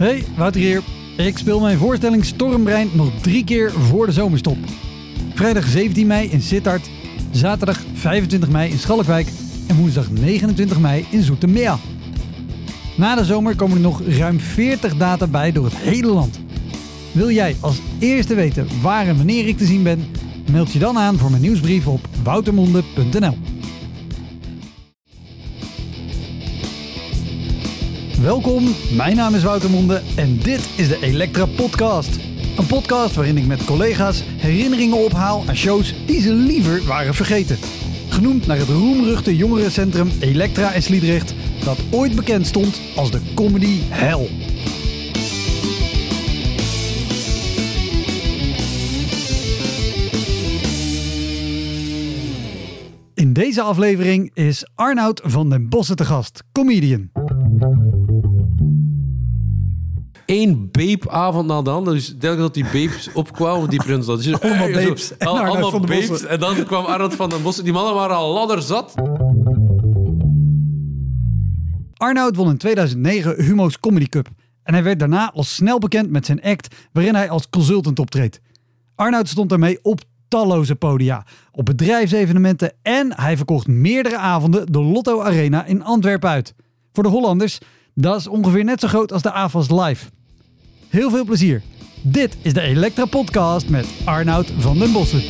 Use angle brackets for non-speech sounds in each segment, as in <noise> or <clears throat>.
Hey, Wouter hier. Ik speel mijn voorstelling Stormbrein nog drie keer voor de zomerstop. Vrijdag 17 mei in Sittard, zaterdag 25 mei in Schalkwijk en woensdag 29 mei in Zoetermeer. Na de zomer komen er nog ruim 40 data bij door het hele land. Wil jij als eerste weten waar en wanneer ik te zien ben? Meld je dan aan voor mijn nieuwsbrief op woutermonde.nl. Welkom, mijn naam is Wouter Monde en dit is de Elektra Podcast. Een podcast waarin ik met collega's herinneringen ophaal aan shows die ze liever waren vergeten. Genoemd naar het roemruchte jongerencentrum Elektra in Sliedrecht, dat ooit bekend stond als de comedy hell. In deze aflevering is Arnoud van den Bossen te gast, comedian. Eén babe-avond na de andere. Dus telkens dat die babes <laughs> opkwamen, die prins dat. Allemaal Arnoud allemaal. Bossen. En dan kwam Arnold van den Bossen. Die mannen waren al ladder zat. Arnoud won in 2009 Humo's Comedy Cup. En hij werd daarna al snel bekend met zijn act, waarin hij als consultant optreedt. Arnoud stond daarmee op talloze podia, op bedrijfsevenementen en hij verkocht meerdere avonden de Lotto Arena in Antwerpen uit. Voor de Hollanders, dat is ongeveer net zo groot als de AFAS Live. Heel veel plezier. Dit is de Elektra Podcast met Arnoud van den Bossen.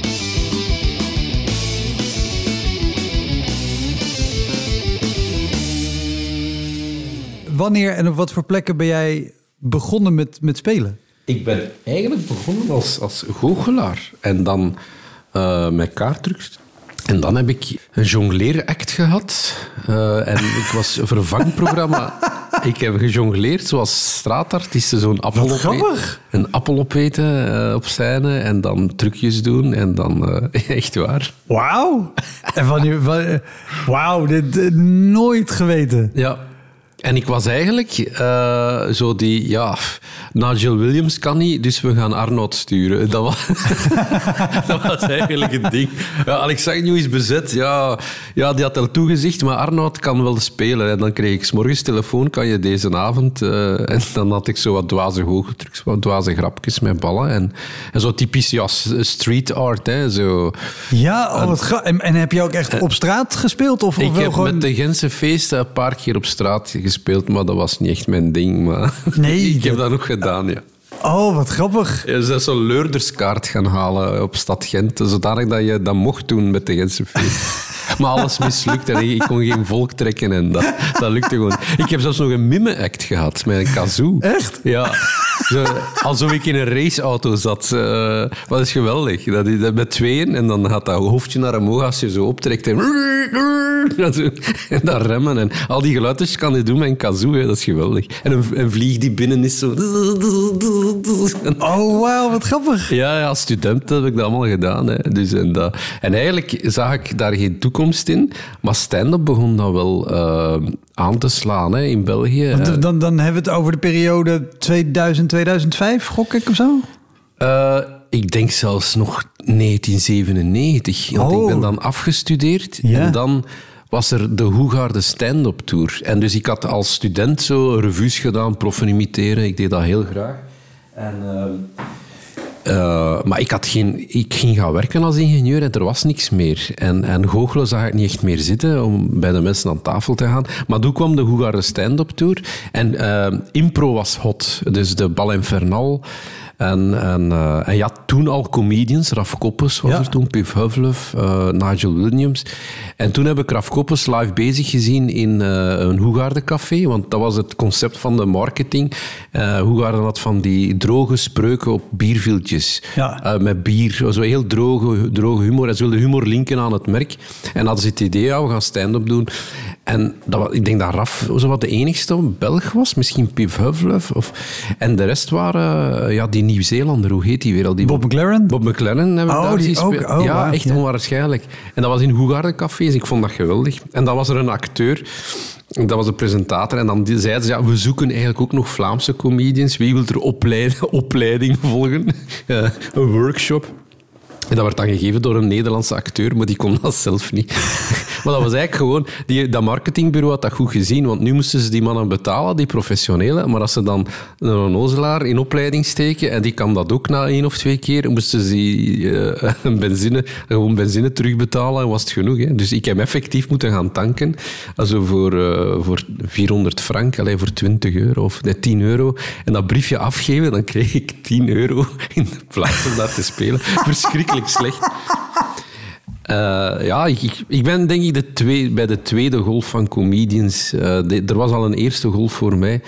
Wanneer en op wat voor plekken ben jij begonnen met, met spelen? Ik ben eigenlijk begonnen als, als goochelaar. En dan eh, met kaarttrucs. En dan heb ik een jongleeract gehad. Eh, en ik was een <laughs> ik heb gejongleerd zoals straatartiesten. Zo'n appel, Wat opeten- grappig. een appel opeten eh, op scène. En dan trucjes doen. En dan... eh, <laughs> echt waar. Wauw. En wanneer, wa- wauw, dit eh, nooit geweten. Ja. En ik was eigenlijk eh, zo die, ja, Nigel Williams kan niet, dus we gaan Arnold sturen. Dat was, <laughs> dat was eigenlijk het ding. Ja, Alexander is bezet, ja, ja, die had al toegezegd, maar Arnold kan wel spelen. En dan kreeg ik 's morgens telefoon, kan je deze avond... eh, en dan had ik zo wat dwaze goocheltrucs, wat dwaze grapjes met ballen. En, en zo typisch ja, street art, hè, zo... Ja, oh, en, en heb je ook echt op straat gespeeld? Of, of Ik wel heb gewoon... met de Gentse feesten een paar keer op straat gespeeld, maar dat was niet echt mijn ding. Maar Nee, <laughs> ik heb dat- nog gedaan, ja. Oh, wat grappig. Je zou zo'n leurderskaart gaan halen op stad Gent, zodanig dat je dat mocht doen met de Gentse feesten. <laughs> Maar alles mislukte en ik kon geen volk trekken en dat, dat lukte gewoon. Ik heb zelfs nog een mime-act gehad met een kazoo. Echt? Ja. Zo, alsof ik in een raceauto zat. Eh dat is geweldig. Dat, met tweeën en dan gaat dat hoofdje naar omhoog als je zo optrekt. En, en, zo, en dan remmen. En al die geluidjes kan je doen met een kazoo. hè. Dat is geweldig. En een, een vlieg die binnen is zo... <laughs> Oh, wauw, wat grappig. ja, als student heb ik dat allemaal gedaan. Hè. Dus, en, dat. en eigenlijk zag ik daar geen toekomst in. Maar stand-up begon dat wel eh, aan te slaan hè, in België. Want Dan, dan hebben we het over de periode 2000-2005, gok ik of zo? Eh, ik denk zelfs nog 1997. Want Oh. ik ben dan afgestudeerd. Ja. En dan was er de Hoegaarde stand-up tour. En dus ik had als student zo revues gedaan, proffen imiteren. Ik deed dat heel graag. En, ehm, eh, maar ik, had geen, ik ging gaan werken als ingenieur en er was niks meer. En, en goochelen zag ik niet echt meer zitten om bij de mensen aan tafel te gaan. Maar toen kwam de Hoegaarde stand-up tour. En eh, impro was hot. Dus de Bal Infernal. En, en, eh, en ja, toen al comedians. Raf Koppes was Ja. er toen, Piv Huffleff, eh, Nigel Williams. En toen heb ik Raf Koppes live bezig gezien in eh, een Hoegaardencafé. Want dat was het concept van de marketing. Eh Hoegaarde had van die droge spreuken op bierviltjes. Ja. Met bier. Zo heel droge, droge humor. En ze wilden humor linken aan het merk. En hadden ze het idee, ja, we gaan stand-up doen. En dat, ik denk dat Raf zo wat de enigste Belg was. Misschien Piv Huffleff. Of, en de rest waren ja, die Nieuw-Zeelander. Hoe heet die weer al? Die Bob McLaren? Bob McLaren heb ik Oh, daar die ook? Oh, ja, echt ja. onwaarschijnlijk. En dat was in Hoegaardencafés. Ik vond dat geweldig. En dan was er een acteur, dat was de presentator. En dan zeiden ze, ja, we zoeken eigenlijk ook nog Vlaamse comedians. Wie wil er opleid- <laughs> opleiding volgen? <laughs> Eh, een workshop. En dat werd dan gegeven door een Nederlandse acteur, maar die kon dat zelf niet. <laughs> Maar dat was eigenlijk gewoon... Die, dat marketingbureau had dat goed gezien, want nu moesten ze die mannen betalen, die professionele. Maar als ze dan een onnozelaar in opleiding steken, en die kan dat ook na één of twee keer, moesten ze die, <laughs> een benzine, gewoon benzine terugbetalen en was het genoeg. Hè. Dus ik heb effectief moeten gaan tanken. Also voor, eh, voor 400 frank, alleen voor 20 euro of nee, 10 euro. En dat briefje afgeven, dan kreeg ik 10 euro in plaats om daar te spelen. Verschrikkelijk slecht. Eh, ja, ik, ik ben denk ik de twee, bij de tweede golf van comedians. Eh, de- er was al een eerste golf voor mij.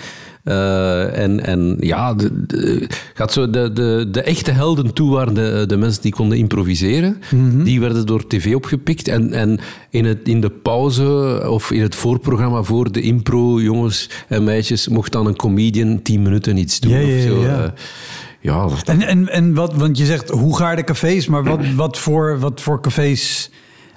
Eh, en, en ja, de, de- gaat zo de, de, de echte helden toe waren de, de mensen die konden improviseren. Die werden door tv opgepikt. En, en in, het, in de pauze of in het voorprogramma voor de impro, jongens en meisjes, mocht dan een comedian tien minuten iets doen. Ja, of zo. ja. Ja, dat- En, en, en wat, want je zegt hoe gaarde cafés, maar wat, <clears throat> wat, voor, wat voor cafés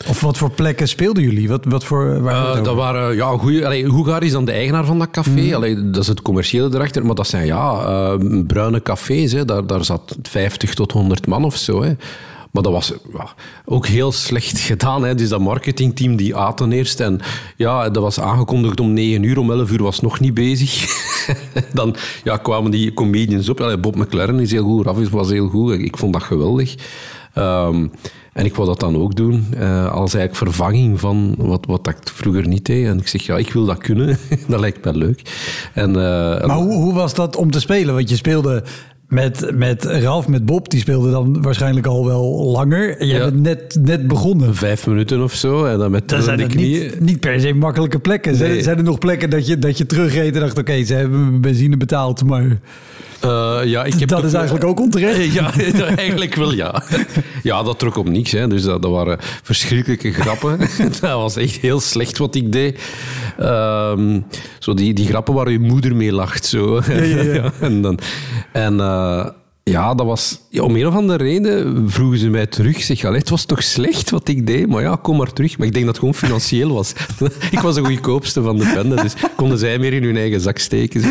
of wat voor plekken speelden jullie? Wat, wat voor, waar Eh, dat waren, ja, goeie, Hoegaar is dan de eigenaar van dat café. Allee, dat is het commerciële erachter. Maar dat zijn ja, eh, bruine cafés. Hè. Daar, daar zat 50 tot 100 man of zo. Hè. Maar dat was ja, ook heel slecht <laughs> gedaan. Hè. Dus dat marketingteam die aten eerst. En ja, dat was aangekondigd om 9 uur. Om 11 uur was nog niet bezig. <laughs> <laughs> dan ja, kwamen die comedians op. Bob McLaren is heel goed. Ravis was heel goed. Ik vond dat geweldig. Ehm, en ik wou dat dan ook doen, eh, als eigenlijk vervanging van wat, wat ik vroeger niet deed. En ik zeg, ja, ik wil dat kunnen. <laughs> dat lijkt me leuk. En, eh, Maar hoe, hoe was dat om te spelen? Want je speelde met, met Ralf, met Bob, die speelde dan waarschijnlijk al wel langer. Jij Ja. bent net, net begonnen. vijf minuten of zo. En dan met Dan zijn knieën. niet, niet per se makkelijke plekken. Zijn, Nee. zijn er nog plekken dat je, dat je terugreed en dacht... oké, ze hebben mijn benzine betaald, maar Eh, ja, ik heb dat is eigenlijk ook onterecht. <laughs> Ja, <laughs> eigenlijk wel, ja. Ja, dat trok op niks. Hè. Dus dat, dat waren verschrikkelijke grappen. <laughs> dat was echt heel slecht wat ik deed. Ehm, zo die, die grappen waar je moeder mee lacht. Zo. ja, ja. en dan, en eh, ja, dat was... Ja, om een of andere reden vroegen ze mij terug. Zeg, allee, het was toch slecht wat ik deed? Maar ja, kom maar terug. Maar ik denk dat het gewoon financieel was. ik was de goedkoopste van de bende. Dus konden zij meer in hun eigen zak steken. Zo.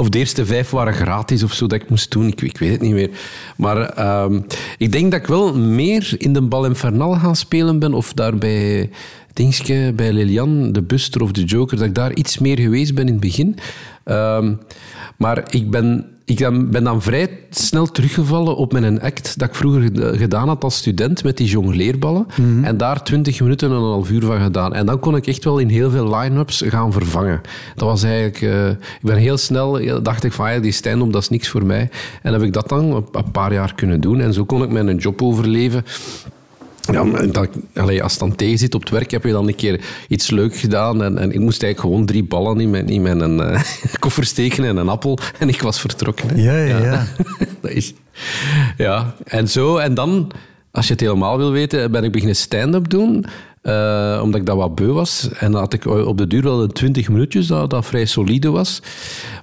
Of de eerste vijf waren gratis of zo dat ik moest doen. Ik, ik weet het niet meer. Maar ehm, ik denk dat ik wel meer in de Bal Infernal gaan spelen ben. Of daar bij, Dingske, bij Lilian, de Buster of de Joker, dat ik daar iets meer geweest ben in het begin. Ehm, maar ik ben, ik dan- ben dan vrij snel teruggevallen op mijn act dat ik vroeger ged- gedaan had als student met die jongleerballen. En daar twintig minuten en een half uur van gedaan. En dan kon ik echt wel in heel veel line-ups gaan vervangen. Dat was eigenlijk... eh, ik ben heel snel... dacht ik van, ja, die stand-up, dat is niks voor mij. En heb ik dat dan een paar jaar kunnen doen. En zo kon ik mijn job overleven. Ja, dat, allee, als het dan tegen zit op het werk, heb je dan een keer iets leuk gedaan. En, en ik moest eigenlijk gewoon drie ballen in mijn, in mijn eh, <laughs> koffer steken en een appel. En ik was vertrokken. hè. Ja, ja, ja. <laughs> dat is, ja, en zo. En dan, als je het helemaal wil weten, ben ik beginnen stand-up doen. Eh, omdat ik dat wat beu was. En dan had ik op de duur wel een twintig minuutjes dat, dat vrij solide was.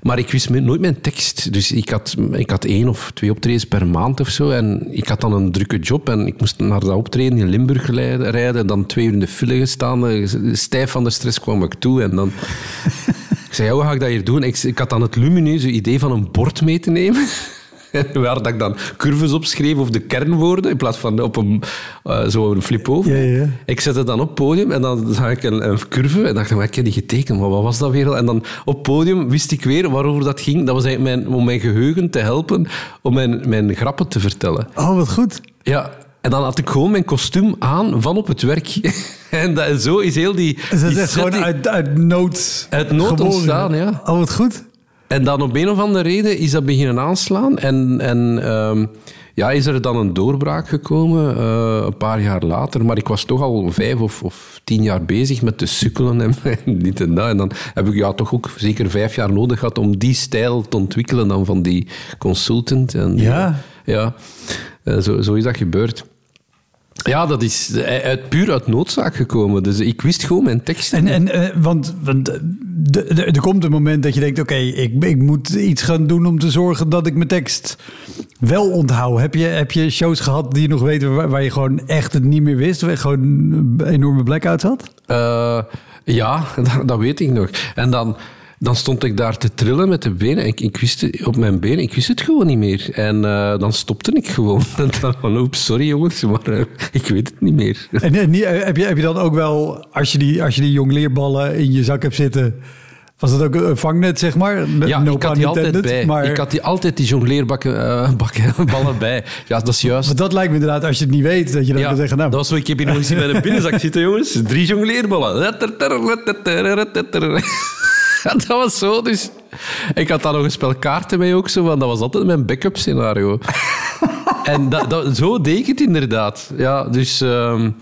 Maar ik wist nooit mijn tekst. Dus ik had, ik had één of twee optredens per maand of zo. En ik had dan een drukke job. En ik moest naar dat optreden in Limburg rijden. rijden en dan twee uur in de file gestaan. Eh, Stijf van de stress kwam ik toe. En dan... <laughs> Ik zei, ja, hoe ga ik dat hier doen? Ik, ik had dan het lumineuze idee van een bord mee te nemen. <laughs> Waar dat ik dan curves opschreef of de kernwoorden, in plaats van op een, eh, zo'n flip over. Ja, ja. Ik zette dan op podium en dan zag ik een, een curve en dacht ik, maar ik heb die getekend, maar wat was dat weer? En dan op podium wist ik weer waarover dat ging. Dat was eigenlijk mijn, om mijn geheugen te helpen om mijn, mijn grappen te vertellen. Oh, wat goed. Ja, en dan had ik gewoon mijn kostuum aan van op het werk. <laughs> en, dat, zo is heel die... Dus dat die is echt gewoon uit, uit nood Uit nood geboren. ontstaan, ja. Oh, wat goed. En dan op een of andere reden is dat beginnen aanslaan. En, en ehm, ja, is er dan een doorbraak gekomen, eh, een paar jaar later. Maar ik was toch al vijf of, of tien jaar bezig met te sukkelen en, <laughs> en dit en dat. En dan heb ik ja, toch ook zeker vijf jaar nodig gehad om die stijl te ontwikkelen dan van die consultant. En, Ja. ja, eh, zo, zo is dat gebeurd. Ja, dat is eh, uit, puur uit noodzaak gekomen. Dus ik wist gewoon mijn tekst. En, en eh, want, want eh, de- de- er komt een moment dat je denkt: oké, ik, ik moet iets gaan doen om te zorgen dat ik mijn tekst wel onthoud. Heb je, heb je shows gehad die je nog weten waar, waar je gewoon echt het niet meer wist? Waar je gewoon een enorme blackouts had? Ja, <laughs> dat, dat weet ik nog. En dan, dan stond ik daar te trillen met de benen. En ik, ik wist het, op mijn benen, ik wist het gewoon niet meer. En uh, dan stopte ik gewoon. <laughs> En dan van, oeps, sorry jongens, maar uh, ik weet het niet meer. <laughs> En, en heb, je, heb je dan ook wel, als je die, als je die jongleerballen in je zak hebt zitten... Was dat ook een vangnet, zeg maar? Ja, no ik had die altijd bij. Maar... Ik had die altijd die jongleerbakken uh, <laughs> ballen bij. Ja, dat is juist. Maar dat lijkt me inderdaad, als je het niet weet, dat je dan ja, kan zeggen... Nou. Dat was zo, ik heb hier nog eens bij de binnenzak zitten, jongens. Drie jongleerballen. Dat was zo, dus... Ik had daar nog een spel kaarten mee ook, zo, want dat was altijd mijn backup scenario. <laughs> en dat, dat, zo deed ik het inderdaad. Ja, dus... Um,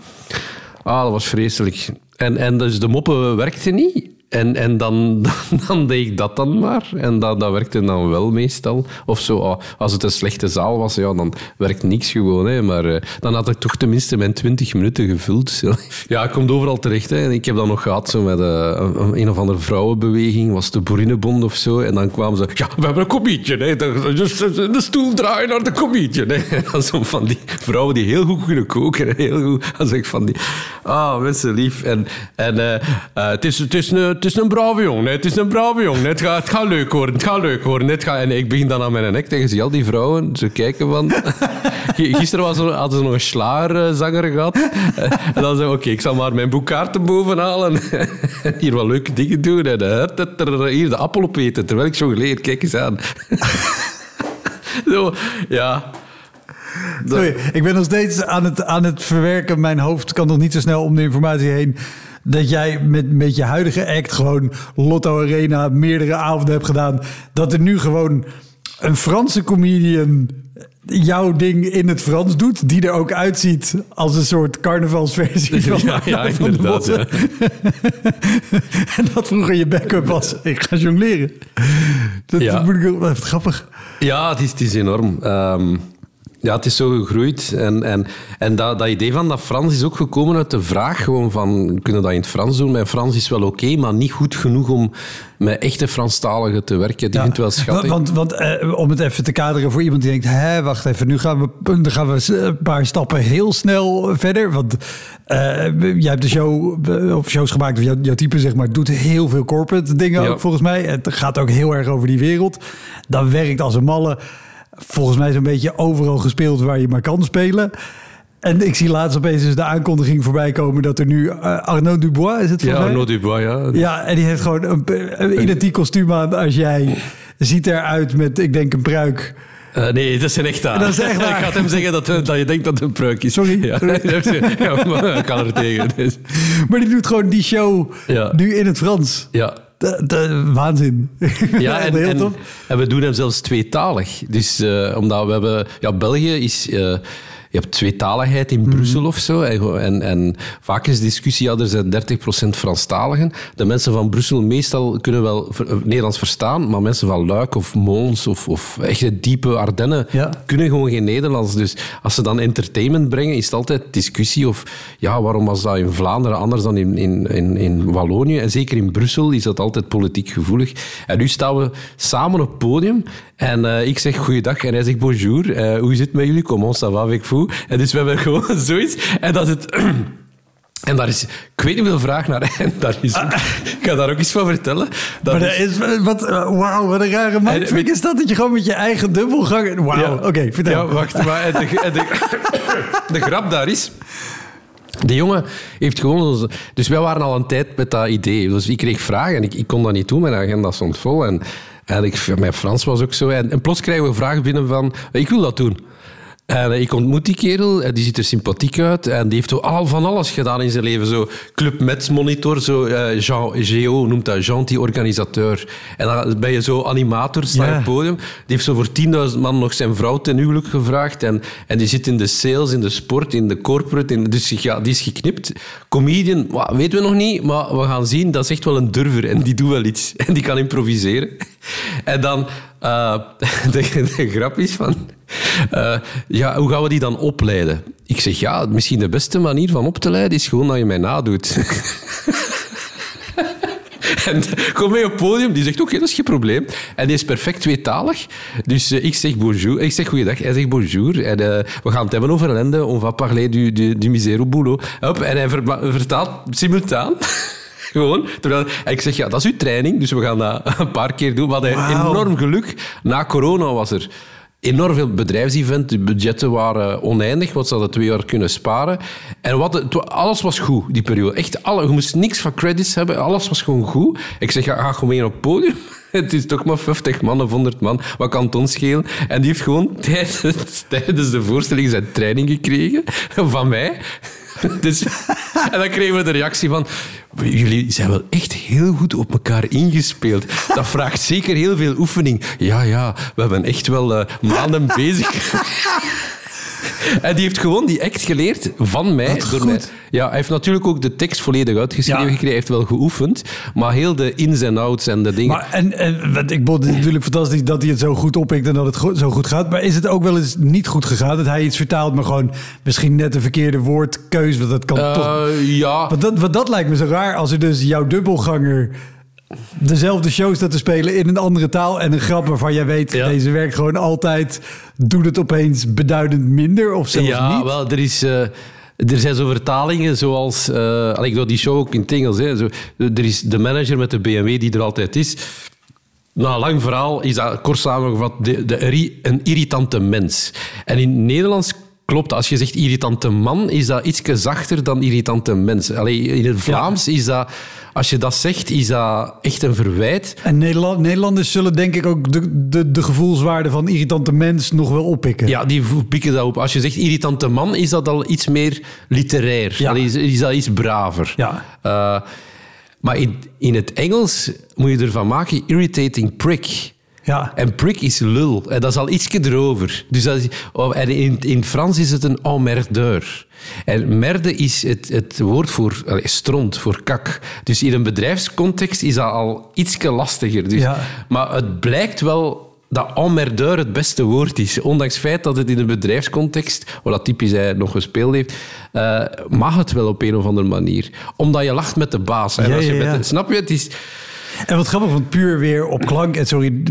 ah, dat was vreselijk. En, en dus de moppen werkten niet. En, en dan, <laughs> dan, deed ik dat dan maar. En dat, dat werkte dan wel meestal. Of zo, oh, als het een slechte zaal was, ja, dan werkt niks gewoon. Hè. Maar uh, dan had ik toch tenminste mijn 20 minuten gevuld. <laughs> ja, ik kom overal terecht. Hè. Ik heb dat nog gehad zo met uh, een, of andere vrouwenbeweging. Was de Boerinnenbond of zo. En dan kwamen ze... Ja, we hebben een komietje. Hè. De, de stoel draaien naar de komietje. <laughs> En zo van die vrouwen die heel goed kunnen koken. Heel goed. Dan zeg ik van die... Ah, mensen lief. En, en uh, het, is, het het is een brave jongen. Het is een brave jongen. Het gaat, leuk worden. Het gaat leuk worden. Gaat... En ik begin dan aan mijn nek tegen ze, al die vrouwen. Ze kijken van... <laughs> Gisteren was er, hadden ze nog een slagerzanger gehad. En dan zei oké, ik zal maar mijn boekkaarten bovenhalen. <laughs> Hier wat leuke dingen doen. En hier de appel opeten, terwijl ik zo geleerd. Kijk eens aan. <laughs> Zo, ja... Sorry, ik ben nog steeds aan het, aan het verwerken. Mijn hoofd kan nog niet zo snel om de informatie heen dat jij met, met je huidige act gewoon Lotto Arena meerdere avonden hebt gedaan. Dat er nu gewoon een Franse comedian jouw ding in het Frans doet, die er ook uitziet als een soort carnavalsversie <laughs> van. Ja, ja inderdaad. <laughs> Ja. en dat vroeger je backup was. Ik ga jongleren. Dat, ja. moet ik wel grappig. Ja, het is, het is enorm. Um, ja, het is zo gegroeid. En, en, en dat, dat idee van dat Frans is ook gekomen uit de vraag gewoon van, kunnen dat in het Frans doen? Mijn Frans is wel oké, maar niet goed genoeg om met echte Franstaligen te werken. Die ja, vindt wel schattig. Want, want eh, om het even te kaderen voor iemand die denkt, hé, wacht even, nu gaan we, dan gaan we een paar stappen heel snel verder. Want uh, jij hebt de show, of shows gemaakt, of jouw, jouw type zeg maar, doet heel veel corporate dingen ook volgens mij. Het gaat ook heel erg over die wereld. Dat werkt als een malle volgens mij zo'n beetje overal gespeeld waar je maar kan spelen. En ik zie laatst opeens dus de aankondiging voorbij komen dat er nu uh, Arnaud Dubois is het Ja, Arnaud Dubois, ja. Ja, en die heeft gewoon een, identiek kostuum aan als jij. Ziet eruit met, ik denk, een pruik. Uh, nee, dat is een echt aan. Dat is echt <laughs> waar. Ik ga hem zeggen dat, dat je denkt dat het een pruik is. Sorry. Ja, <laughs> ja maar ik kan er tegen. Dus. Maar die doet gewoon die show ja. nu in het Frans. Ja, de, de, waanzin. <laughs> Ja, en, en, en, we doen hem zelfs tweetalig. Dus uh, omdat we hebben... Ja, België is... Uh, je hebt tweetaligheid in Brussel mm. of zo. En, en, vaak is de discussie, ja, er zijn 30% Franstaligen. De mensen van Brussel meestal kunnen wel Nederlands verstaan, maar mensen van Luik of Mons of, of echt diepe Ardennen kunnen gewoon geen Nederlands. Dus als ze dan entertainment brengen, is het altijd discussie of ja, waarom was dat in Vlaanderen anders dan in, in, in, in Wallonië? En zeker in Brussel is dat altijd politiek gevoelig. En nu staan we samen op het podium en uh, ik zeg goeiedag en hij zegt bonjour. Uh, hoe zit het met jullie? Comment ça va avec vous? En dus we hebben gewoon <laughs> zoiets. En dat is het... <clears throat> En daar is, ik weet niet hoeveel vraag naar. <laughs> En daar is, ik ga daar ook iets van vertellen. Dat maar is, wat, wauw, wat een rare man. is dat dat je gewoon met je eigen dubbelgang... Wauw, oké, okay, vertel. Ja, wacht. Maar de, de, <laughs> de grap daar is... De jongen heeft gewoon... Dus wij waren al een tijd met dat idee. Dus ik kreeg vragen en ik, ik kon dat niet doen. Mijn agenda stond vol. En, en ik, mijn Frans was ook zo. En, en plots krijgen we vragen binnen van... Ik wil dat doen. En ik ontmoet die kerel, die ziet er sympathiek uit en die heeft al van alles gedaan in zijn leven. Zo Club Mets monitor, zo uh, Jean Geo noemt dat, gentil organisateur. En dan ben je zo animator, sta op het podium. Die heeft zo voor 10.000 man nog zijn vrouw ten huwelijk gevraagd. En, en die zit in de sales, in de sport, in de corporate. In, dus ja, die is geknipt. Comedian, weten we nog niet, maar we gaan zien. Dat is echt wel een durver en die doet wel iets. <laughs> En die kan improviseren. En dan, uh, <laughs> de, de grap is van... Uh, ja, hoe gaan we die dan opleiden? Ik zeg, ja, misschien de beste manier van op te leiden is gewoon dat je mij nadoet. <laughs> En kom mee op podium, die zegt, oké, dat is geen probleem. En die is perfect tweetalig. Dus uh, ik zeg bonjour, ik zeg goeiedag, hij zegt bonjour. En we gaan het hebben over ellende, on va parler du, du, du misère au boulot. Hop, en hij ver vertaalt simultaan <laughs> Gewoon. Terwijl, en ik zeg, ja, dat is uw training, dus we gaan dat <laughs> een paar keer doen. We hadden enorm geluk. Na corona was er enorm veel bedrijfsevent. De budgetten waren oneindig, want ze hadden twee jaar kunnen sparen. En wat, het alles was goed, die periode. Echt, alle, je moest niks van credits hebben. Alles was gewoon goed. Ik zeg, ja, ga gewoon mee op het podium. <laughs> Het is toch maar 50 man of 100 man. Wat kan het ons schelen? En die heeft gewoon <laughs> tijdens, tijdens de voorstelling zijn training gekregen van mij. <laughs> Dus, en dan kregen we de reactie van... Jullie zijn wel echt heel goed op elkaar ingespeeld. Dat vraagt zeker heel veel oefening. Ja, ja, we hebben echt wel eh, maanden bezig. <laughs> <laughs> En die heeft gewoon die act geleerd van mij. Door goed. mij. Ja, hij heeft natuurlijk ook de tekst volledig uitgeschreven Ja. gekregen. Hij heeft wel geoefend. Maar heel de ins en outs en de dingen... Maar, en, en wat ik vond het natuurlijk fantastisch dat hij het zo goed oppikt en dat het zo goed gaat. Maar is het ook wel eens niet goed gegaan? Dat hij iets vertaalt, maar gewoon misschien net een verkeerde woordkeus. Want dat kan Eh, toch. ja, Want dat, want dat lijkt me zo raar als er dus jouw dubbelganger dezelfde show staat te spelen in een andere taal en een grap waarvan jij weet, Ja. deze werkt gewoon altijd, doet het opeens beduidend minder of zelfs ja, niet. wel, er is... eh, er zijn zo vertalingen zoals... eh ik doe die show ook in het Engels. Hè, zo, er is de manager met de BMW die er altijd is. Na lang verhaal is dat kort samengevat de, de, een irritante mens. En in het Nederlands klopt, als je zegt irritante man, is dat iets zachter dan irritante mens. Allee, in het Vlaams is dat... Als je dat zegt, is dat echt een verwijt. En Nederland, Nederlanders zullen denk ik ook de, de, de gevoelswaarde van irritante mens nog wel oppikken. Ja, die pikken dat op. Als je zegt irritante man, is dat al iets meer literair. Ja. Allee, Is, is dat iets braver. Ja. Eh, maar in, in het Engels moet je ervan maken irritating prick. Ja. En prick is lul. En dat is al ietsje erover. Dus dat is, oh, en in, in Frans is het een emmerdeur. En merde is het, het woord voor allee, stront, voor kak. Dus in een bedrijfscontext is dat al ietsje lastiger. Dus, Ja. Maar het blijkt wel dat emmerdeur het beste woord is. Ondanks het feit dat het in een bedrijfscontext, waar dat typisch hij nog gespeeld heeft, eh, mag het wel op een of andere manier. Omdat je lacht met de baas. En Ja, als je ja, met de- snap je? Het is... En wat grappig, want puur weer op klank. En sorry,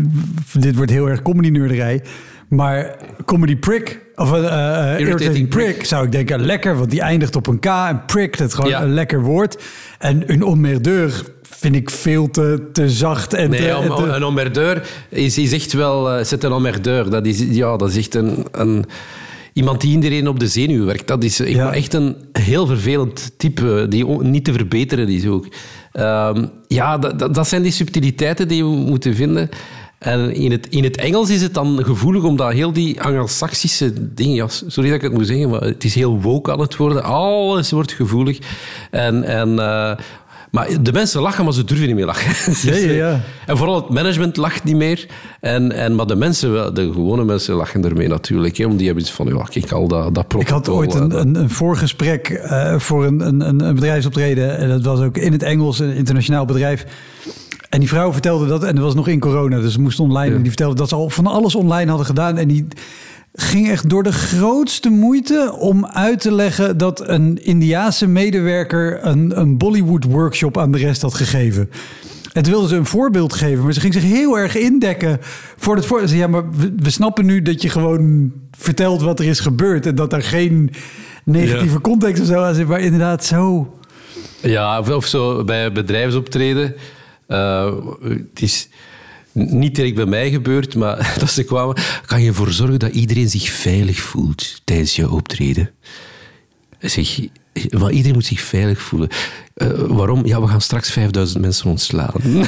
dit wordt heel erg comedy-nerderij. Maar comedy prick, of uh, irritating, Irritating prick, prick. zou ik denken lekker. Want die eindigt op een K. En prick, dat is gewoon Ja. een lekker woord. En een emmerdeur vind ik veel te, te zacht. En Nee, om, te- een emmerdeur is, is echt wel... eh, Zet een emmerdeur. Dat is, ja, dat is echt een, een... Iemand die iedereen op de zenuw werkt. Dat is Ja. echt een heel vervelend type, die niet te verbeteren is ook. Ehm, ja, dat, dat, dat zijn die subtiliteiten die we moeten vinden. En in het, in het Engels is het dan gevoelig, omdat heel die Anglo-Saxische dingen... Ja, sorry dat ik het moet zeggen, maar het is heel woke aan het worden. Alles wordt gevoelig. En... en eh, maar de mensen lachen, maar ze durven niet meer lachen. <laughs> Ja, ja, ja. En vooral het management lacht niet meer. En, en, maar de mensen, de gewone mensen lachen ermee natuurlijk. Hè, omdat die hebben iets van, ja, kijk, al dat, dat Ik had protocol, ooit eh, een, dat- een, een voorgesprek eh, voor een, een, een een bedrijfsoptreden. En dat was ook in het Engels, een internationaal bedrijf. En die vrouw vertelde dat, en dat was nog in corona, dus ze moest online. En die vertelde dat ze al van alles online hadden gedaan. En die ging echt door de grootste moeite om uit te leggen dat een Indiaanse medewerker een, een Bollywood-workshop aan de rest had gegeven. En toen wilde ze een voorbeeld geven, maar ze ging zich heel erg indekken voor het voorbeeld. Ja, maar we, we snappen nu dat je gewoon vertelt wat er is gebeurd en dat er geen negatieve Ja. context of zo aan zit. Maar inderdaad, zo. Ja, of, of zo bij bedrijfsoptreden. Eh, het is niet direct bij mij gebeurd, maar <laughs> dat ze kwamen. Kan je ervoor zorgen dat iedereen zich veilig voelt tijdens je optreden? Zeg, maar iedereen moet zich veilig voelen. Eh, waarom? Ja, we gaan straks 5000 mensen ontslaan. <laughs>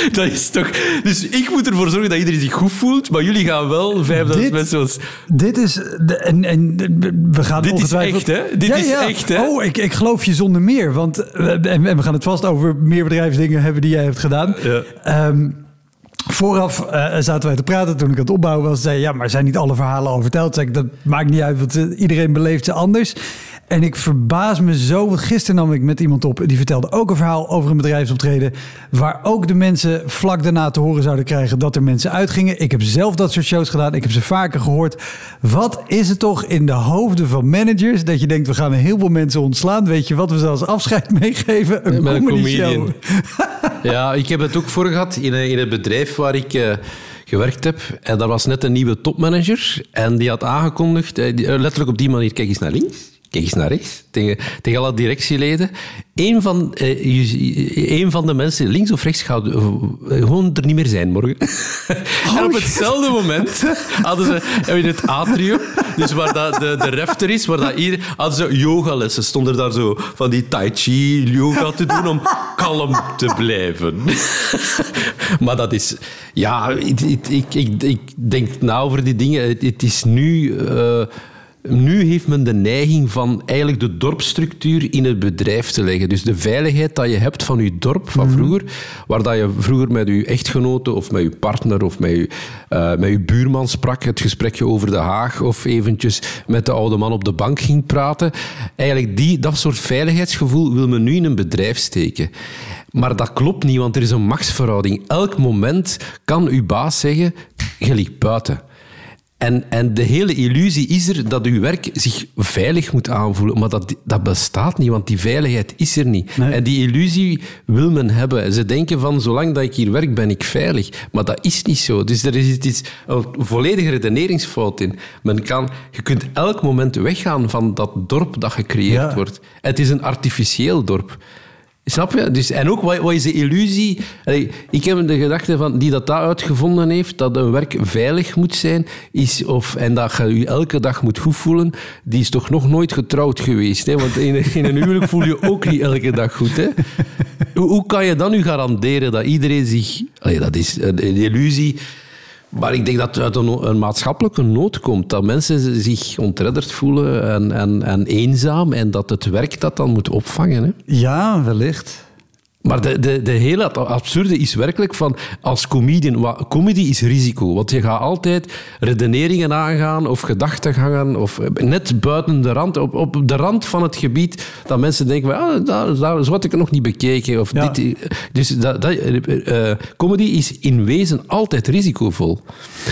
<laughs> Dat is toch... Dus ik moet ervoor zorgen dat iedereen zich goed voelt, maar jullie gaan wel 5000 Dit- mensen. Dit is. De, en, en we gaan Dit is echt, hè? Dit is echt, hè? Oh, ik, ik geloof je zonder meer. Want we, en, en we gaan het vast over meer bedrijfsdingen hebben die jij hebt gedaan. Ja. Ehm, vooraf eh, zaten wij te praten toen ik aan het opbouwen was. Zei ja, maar zijn niet alle verhalen al verteld? Zei ik, dat maakt niet uit, want eh, iedereen beleeft ze anders. En ik verbaas me zo. Want gisteren nam ik met iemand op. Die vertelde ook een verhaal over een bedrijfsoptreden. Waar ook de mensen vlak daarna te horen zouden krijgen dat er mensen uitgingen. Ik heb zelf dat soort shows gedaan. Ik heb ze vaker gehoord. Wat is het toch in de hoofden van managers dat je denkt: we gaan een heleboel mensen ontslaan? Weet je wat we ze als afscheid <laughs> meegeven? Een Met een comedy show. <laughs> Ja, ik heb het ook voor gehad in, een- in het bedrijf waar ik eh, gewerkt heb. En daar was net een nieuwe topmanager. En die had aangekondigd, eh, eh, letterlijk op die manier, kijk eens naar links. Kijk eens naar rechts, tegen, tegen alle directieleden. Eén van, eh, je- één van de mensen, links of rechts, gaat eh, gewoon er niet meer zijn morgen. <laughs> en op hetzelfde moment hadden ze in het atrium, dus waar dat de, de refter is, waar dat ieder, hadden ze yogalessen. Stonden daar zo van die tai chi yoga te doen om kalm te blijven. <laughs> maar dat is... Ja, ik, ik, ik, denk na over die dingen. Het, het is nu... eh, nu heeft men de neiging van eigenlijk de dorpsstructuur in het bedrijf te leggen. Dus de veiligheid dat je hebt van je dorp van vroeger, waar dat je vroeger met je echtgenote of met je partner of met je, eh, met je buurman sprak, het gesprekje over de Haag of eventjes met de oude man op de bank ging praten. Eigenlijk die, dat soort veiligheidsgevoel wil men nu in een bedrijf steken. Maar dat klopt niet, want er is een machtsverhouding. Elk moment kan uw baas zeggen, je ligt buiten. En, en de hele illusie is er dat uw werk zich veilig moet aanvoelen. Maar dat, dat bestaat niet, want die veiligheid is er niet. Nee. En die illusie wil men hebben. Ze denken van, zolang dat ik hier werk, ben ik veilig. Maar dat is niet zo. Dus er is iets, een volledige redeneringsfout in. Men kan, je kunt elk moment weggaan van dat dorp dat gecreëerd Ja. wordt. Het is een artificieel dorp. Snap je? Dus, en ook, wat, is de illusie? Ik heb de gedachte van die dat, dat uitgevonden heeft, dat een werk veilig moet zijn, is, of, en dat je je elke dag moet goed voelen, die is toch nog nooit getrouwd geweest. Hè? Want in, in een huwelijk voel je ook niet elke dag goed. Hè? Hoe, hoe kan je dan nu garanderen dat iedereen zich... Dat is een, een illusie... Maar ik denk dat het uit een, een maatschappelijke nood komt. Dat mensen zich ontredderd voelen en, en, en eenzaam. En dat het werk dat dan moet opvangen. Hè? Ja, wellicht. Maar de, de, de hele absurde is werkelijk van als comedian. wat- Comedy is risico. Want je gaat altijd redeneringen aangaan of gedachtegangen. Of net buiten de rand, op, op de rand van het gebied. Dat mensen denken: ah, daar, daar, zo had ik nog niet bekeken. Of Ja. dit, dus dat, dat, eh, comedy is in wezen altijd risicovol.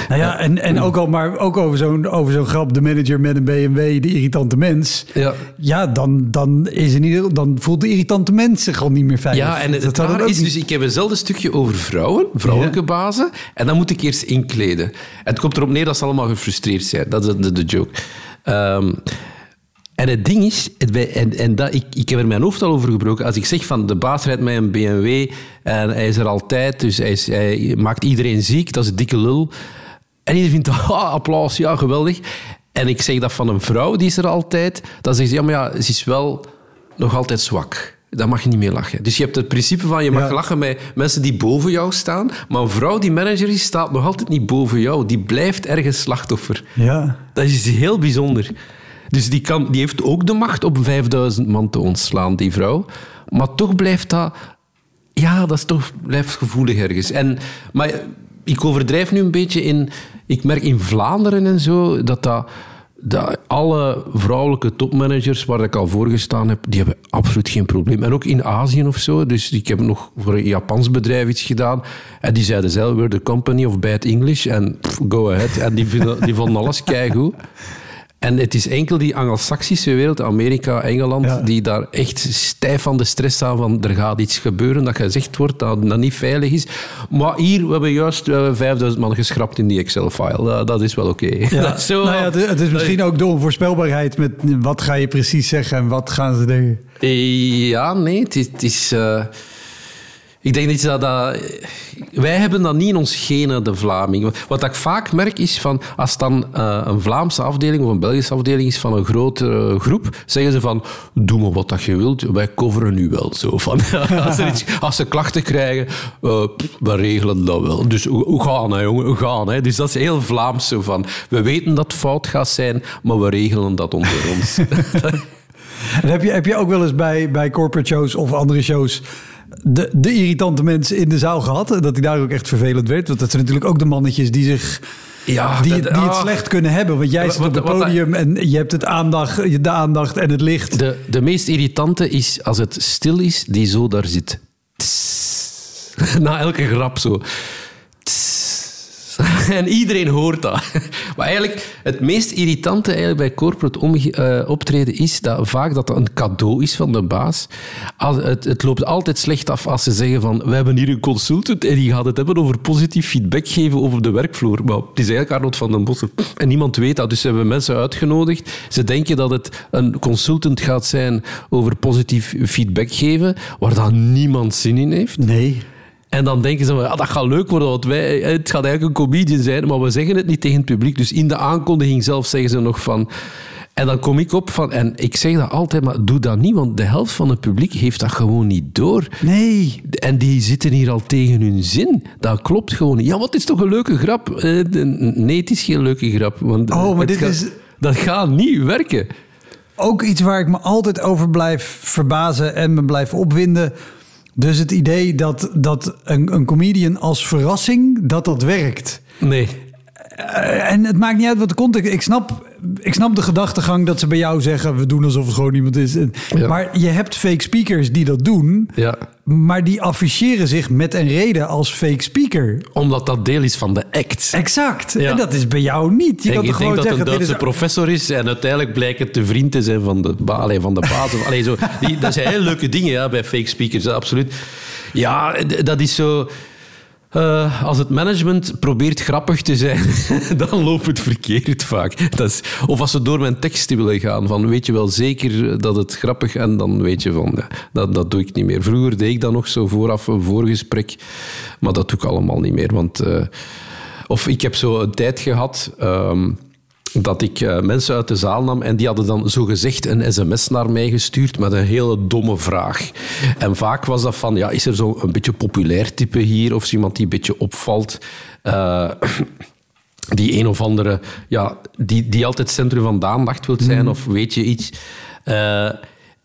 Nou ja, en, en ook al maar ook over zo'n over zo'n grap, de manager met een BMW, de irritante mens. Ja. Ja, dan, dan, is in ieder, dan voelt de irritante mens zich al niet meer veilig. Ja, en het, Dat is, dus ik heb eenzelfde stukje over vrouwen, vrouwelijke Ja. bazen, en dan moet ik eerst inkleden. En het komt erop neer dat ze allemaal gefrustreerd zijn. Dat is de, de joke. Ehm, en het ding is, het bij- en, en dat, ik, ik heb er mijn hoofd al over gebroken, als ik zeg van de baas rijdt met een BMW en hij is er altijd, dus hij, is- hij maakt iedereen ziek, dat is een dikke lul. En iedereen vindt, <laughs> ah, applaus, ja, geweldig. En ik zeg dat van een vrouw, die is er altijd, dan zegt ze, ja, maar ja, ze is wel nog altijd zwak. Daar mag je niet mee lachen. Dus je hebt het principe van je mag Ja. lachen met mensen die boven jou staan, maar een vrouw die manager is, staat nog altijd niet boven jou. Die blijft ergens slachtoffer. Ja. Dat is heel bijzonder. Dus die, kan, die heeft ook de macht om 5000 man te ontslaan, die vrouw. Maar toch blijft dat... Ja, dat is toch, blijft gevoelig ergens. En, maar ik overdrijf nu een beetje in... Ik merk in Vlaanderen en zo dat dat... alle vrouwelijke topmanagers waar ik al voor gestaan heb, die hebben absoluut geen probleem. En ook in Azië of zo. Dus ik heb nog voor een Japans bedrijf iets gedaan. En die zeiden zelf, we're the company of bad English. En go ahead. En die, vinden, die vonden alles keigoed. En het is enkel die Anglo-Saxische wereld, Amerika, Engeland, Ja. die daar echt stijf van de stress staan van er gaat iets gebeuren dat gezegd wordt dat, dat niet veilig is. Maar hier, we hebben juist we hebben 5000 man geschrapt in die Excel-file. Dat, dat is wel oké. Ja. <laughs> Zo- nou ja, het, het is misschien ook de onvoorspelbaarheid met wat ga je precies zeggen en wat gaan ze denken. Ja, nee, het is... Het is eh, ik denk niet dat dat... Wij hebben dat niet in ons genen, de Vlaming. Wat ik vaak merk is van... Als het dan eh, een Vlaamse afdeling of een Belgische afdeling is van een grote groep, zeggen ze van... Doe maar wat dat je wilt, wij coveren u wel. Zo van, <laughs> als, iets, als ze klachten krijgen, eh, we regelen dat wel. Dus hoe gaan, hè, jongen? Hoe gaan, hè? Dus dat is heel Vlaams. Zo van, we weten dat fout gaat zijn, maar we regelen dat onder ons. <laughs> Heb je, heb je ook wel eens bij, bij corporate shows of andere shows de, de irritante mensen in de zaal gehad? Dat die daar ook echt vervelend werd? Want dat zijn natuurlijk ook de mannetjes die zich... Ja, die, dat- die het ah. slecht kunnen hebben. Want jij Wat- zit op het wat- podium en je hebt het aandacht, de aandacht en het licht. De, de meest irritante is als het stil is, die zo daar zit. Tss. <laughs> Na elke grap zo. <laughs> En iedereen hoort dat. <laughs> Maar eigenlijk, het meest irritante eigenlijk bij corporate eh, optreden is dat vaak dat dat een cadeau is van de baas. Als, het, het loopt altijd slecht af als ze zeggen van we hebben hier een consultant en die gaat het hebben over positief feedback geven over de werkvloer. Maar het is eigenlijk Arnold van den Bossen. En niemand weet dat, dus ze hebben mensen uitgenodigd. Ze denken dat het een consultant gaat zijn over positief feedback geven, waar dan niemand zin in heeft. Nee. En dan denken ze, ja, dat gaat leuk worden, want wij, het gaat eigenlijk een comedian zijn, maar we zeggen het niet tegen het publiek. Dus in de aankondiging zelf zeggen ze nog van... En dan kom ik op van... En ik zeg dat altijd, maar doe dat niet, want de helft van het publiek heeft dat gewoon niet door. Nee. En die zitten hier al tegen hun zin. Dat klopt gewoon niet. Ja, wat is toch een leuke grap? Eh, Nee, het is geen leuke grap. Want Oh, maar dit gaat- is- Dat gaat niet werken. Ook iets waar ik me altijd over blijf verbazen en me blijf opwinden. Dus het idee dat, dat een, een comedian als verrassing, dat dat werkt. Nee. Eh, en het maakt niet uit wat de context... Ik snap, ik snap de gedachtegang dat ze bij jou zeggen... we doen alsof het gewoon iemand is. Ja. Maar je hebt fake speakers die dat doen... Ja. maar die afficheren zich met een reden als fake speaker. Omdat dat deel is van de act. Exact. Ja. En dat is bij jou niet. Je En kan denkt gewoon dat zeggen... een Duitse is- professor is en uiteindelijk blijkt het de vriend te zijn van de, allee, van de baas. Of- allee, zo, die, dat zijn heel leuke dingen ja, bij fake speakers, absoluut. Ja, dat is zo... eh, als het management probeert grappig te zijn, <laughs> dan loopt het verkeerd vaak. Dat of als ze door mijn teksten willen gaan, van weet je wel zeker dat het grappig en dan weet je van, dat, dat doe ik niet meer. Vroeger deed ik dat nog zo vooraf, een voorgesprek, maar dat doe ik allemaal niet meer. Want, eh, of ik heb zo een tijd gehad... ehm, dat ik eh, mensen uit de zaal nam en die hadden dan zogezegd een sms naar mij gestuurd met een hele domme vraag. En vaak was dat van, ja, is er zo'n een beetje populair type hier of is iemand die een beetje opvalt? Eh, <clears throat> die een of andere, ja, die, die altijd centrum van de aandacht wilt zijn of weet je iets. Eh,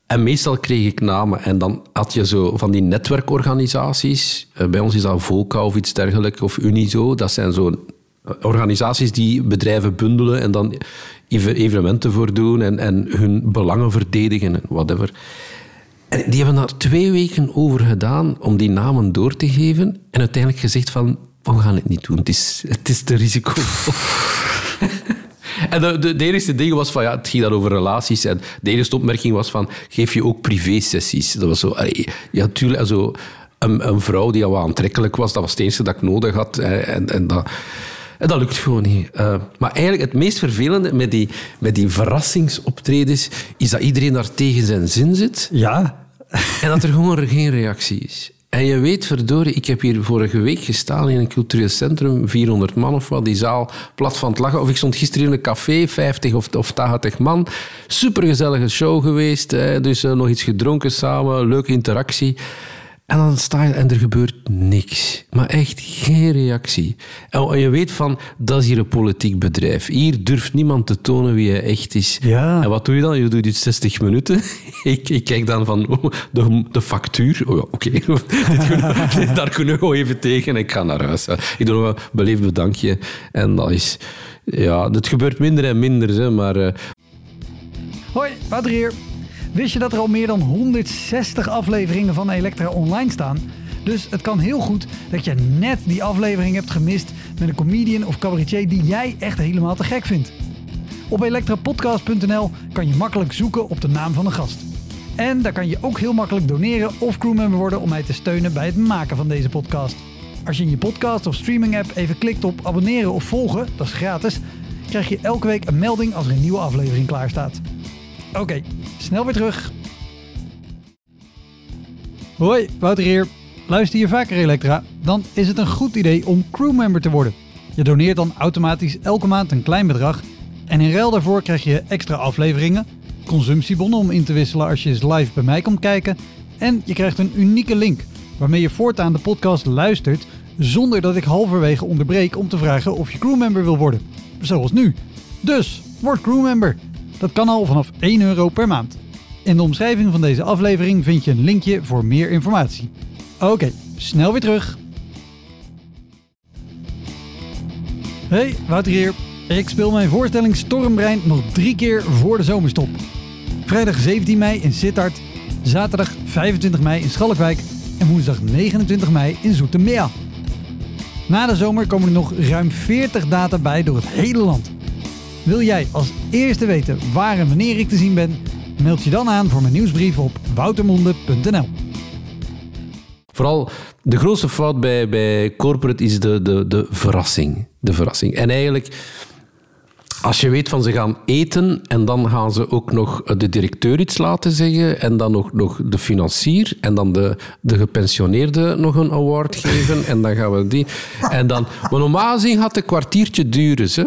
en meestal kreeg ik namen en dan had je zo van die netwerkorganisaties. Bij ons is dat VOCA of iets dergelijks, of Unizo. Dat zijn zo organisaties die bedrijven bundelen en dan ev- evenementen voor doen en, en hun belangen verdedigen en whatever. En die hebben daar twee weken over gedaan om die namen door te geven en uiteindelijk gezegd van, we gaan het niet doen, het is, het is te risicovol. En de, de, ding was van, ja, het ging dan over relaties. En de enige opmerking was van, geef je ook privé-sessies? Dat was zo, ja, tuurlijk, zo, een, vrouw die al aantrekkelijk was, dat was het enige dat ik nodig had. En, en, dat, en dat lukt gewoon niet. Eh, maar eigenlijk het meest vervelende met die, met die verrassingsoptredens, is dat iedereen daar tegen zijn zin zit. Ja. En dat er gewoon geen reactie is. En je weet, verdorie, ik heb hier vorige week gestaan in een cultureel centrum, 400 man of wat, die zaal plat van het lachen. Of ik stond gisteren in een café, 50 of, of 80 man. Supergezellige show geweest, hè, dus eh, nog iets gedronken samen, leuke interactie. En dan sta je en er gebeurt niks. Maar echt geen reactie. En, je weet van, dat is hier een politiek bedrijf. Hier durft niemand te tonen wie hij echt is. Ja. En wat doe je dan? Je doet dit 60 minuten. <laughs> ik, ik kijk dan van oh, de, de factuur. Oh ja, oké. <laughs> <laughs> Daar kunnen we gewoon even tegen. en Ik ga naar huis. Ik doe nog een beleefd bedankje. En dat is... Ja, het gebeurt minder en minder, hè, maar... eh, Hoi, Wouter hier. Wist je dat er al meer dan 160 afleveringen van Elektra online staan? Dus het kan heel goed dat je net die aflevering hebt gemist met een comedian of cabaretier die jij echt helemaal te gek vindt. Op elektrapodcast.nl kan je makkelijk zoeken op de naam van de gast. En daar kan je ook heel makkelijk doneren of crewmember worden om mij te steunen bij het maken van deze podcast. Als je in je podcast of streaming app even klikt op abonneren of volgen, dat is gratis, krijg je elke week een melding als er een nieuwe aflevering klaar staat. Oké, snel weer terug. Hoi, Wouter hier. Luister je vaker Elektra? Dan is het een goed idee om crewmember te worden. Je doneert dan automatisch elke maand een klein bedrag. En in ruil daarvoor krijg je extra afleveringen, consumptiebonnen om in te wisselen als je eens live bij mij komt kijken. En je krijgt een unieke link waarmee je voortaan de podcast luistert zonder dat ik halverwege onderbreek om te vragen of je crewmember wil worden. Zoals nu. Dus, word crewmember. Dat kan al vanaf 1 euro per maand. In de omschrijving van deze aflevering vind je een linkje voor meer informatie. Oké, snel weer terug. Hey, Wouter hier. Ik speel mijn voorstelling Stormbrein nog drie keer voor de zomerstop. Vrijdag 17 mei in Sittard, zaterdag 25 mei in Schalkwijk en woensdag 29 mei in Zoetermeer. Na de zomer komen er nog ruim 40 data bij door het hele land. Wil jij als eerste weten waar en wanneer ik te zien ben? Meld je dan aan voor mijn nieuwsbrief op woutermonde.nl. Vooral de grootste fout bij, bij corporate is de, de, de verrassing. De verrassing. En eigenlijk als je weet van ze gaan eten en dan gaan ze ook nog de directeur iets laten zeggen en dan nog, nog de financier en dan de, de gepensioneerde nog een award geven en dan gaan we die... En dan... Maar normaal gezien gaat het een kwartiertje duren. Hè?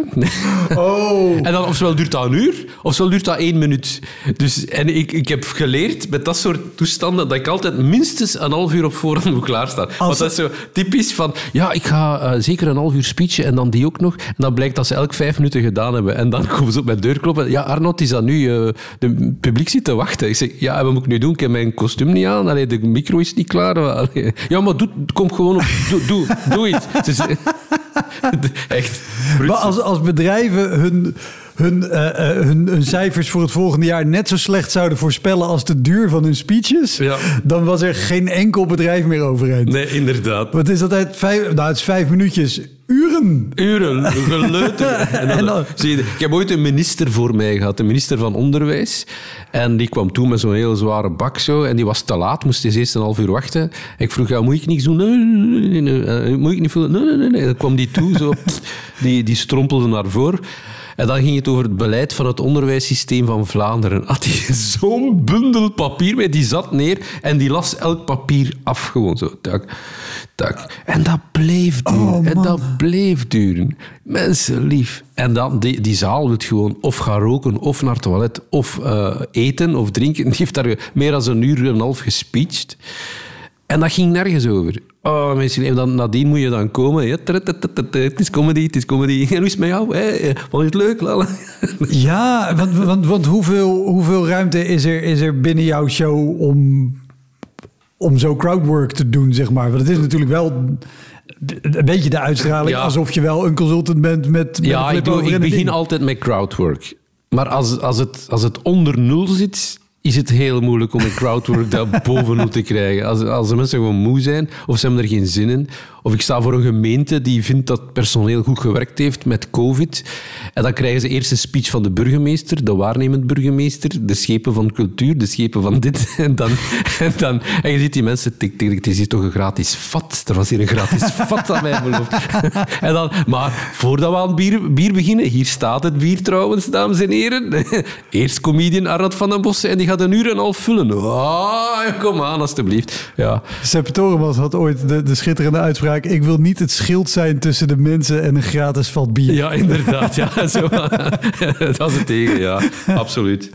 Oh. En dan ofwel duurt dat een uur, ofwel duurt dat één minuut. Dus, en ik, ik heb geleerd met dat soort toestanden dat ik altijd minstens een half uur op voorhand moet klaarstaan. Als... Want dat is zo typisch van, ja, ik ga uh, zeker een half uur speechen en dan die ook nog. En dan blijkt dat ze elk vijf minuten gedaan hebben. En dan <laughs> komen ze op mijn deur kloppen. Ja, Arnold, is dat nu? Uh, de publiek zit te wachten. Ik zeg, ja, wat moet ik nu doen? Ik heb mijn kostuum niet aan. Allee, de micro is niet klaar. Allee. Ja, maar doe, kom gewoon op. Doe, doe, doe iets. <laughs> Dus, echt. Maar als, als bedrijven hun hun, uh, hun, hun, cijfers voor het volgende jaar net zo slecht zouden voorspellen als de duur van hun speeches, ja. dan was er geen enkel bedrijf meer overeind. Nee, inderdaad. Wat is dat uit vijf, nou, het is vijf minuutjes. Uren. Uren, geleuter. en dan, zie je, ik heb ooit een minister voor mij gehad, de minister van Onderwijs. En die kwam toen met zo'n heel zware bak zo. En die was te laat, moest hij eerst een half uur wachten. Ik vroeg, ja, moet ik niks doen? Nee, nee, nee, nee. Moet ik niet voelen? Nee, nee, nee. nee. Dan kwam die toe, zo. Die, die strompelde naar voren. En dan ging het over het beleid van het onderwijssysteem van Vlaanderen. Had hij <laughs> zo'n bundel papier mee, die zat neer en die las elk papier af gewoon zo. Tak, tak. En dat bleef duren. Oh, en dat bleef duren. Mensen lief. En dan, die, die zaal wil gewoon of gaan roken, of naar het toilet, of uh, eten of drinken. <laughs> Die heeft daar meer dan een uur en een half gespeecht. En dat ging nergens over. Oh, mensen, en dan, nadien moet je dan komen. Ja, het is comedy, het is comedy. <laughs> En hoe is het met jou? Hey, vond je het leuk? Lala? <laughs> Ja, want, want, want hoeveel, hoeveel ruimte is er, is er binnen jouw show om, om zo crowdwork te doen, zeg maar? Want het is natuurlijk wel een beetje de uitstraling alsof je wel een consultant bent met, met Ja, ik, doe, ik begin altijd met crowdwork. Maar als, als, het, als het onder nul zit, is het heel moeilijk om een crowdwork daar <laughs> bovenop te krijgen. Als, als de mensen gewoon moe zijn of ze hebben er geen zin in. Of ik sta voor een gemeente die vindt dat personeel goed gewerkt heeft met COVID. En dan krijgen ze eerst een speech van de burgemeester, de waarnemend burgemeester, de schepen van cultuur, de schepen van dit. <laughs> En, dan, en, dan, en je ziet die mensen, tik, tik, het is hier toch een gratis vat. Er was hier een gratis <laughs> vat aan mij beloofd. En dan, maar voordat we aan het bier, bier beginnen, hier staat het bier trouwens, dames en heren. Eerst comedian Arad van den Bossen en die gaat een uur en een half vullen. Oh, kom aan, alstublieft. Ja. Sepp Torenmans had ooit de, de schitterende uitspraak ik wil niet het schild zijn tussen de mensen en een gratis vat bier. Ja, inderdaad. Ja, <laughs> zo. dat is het tegen, ja. Absoluut.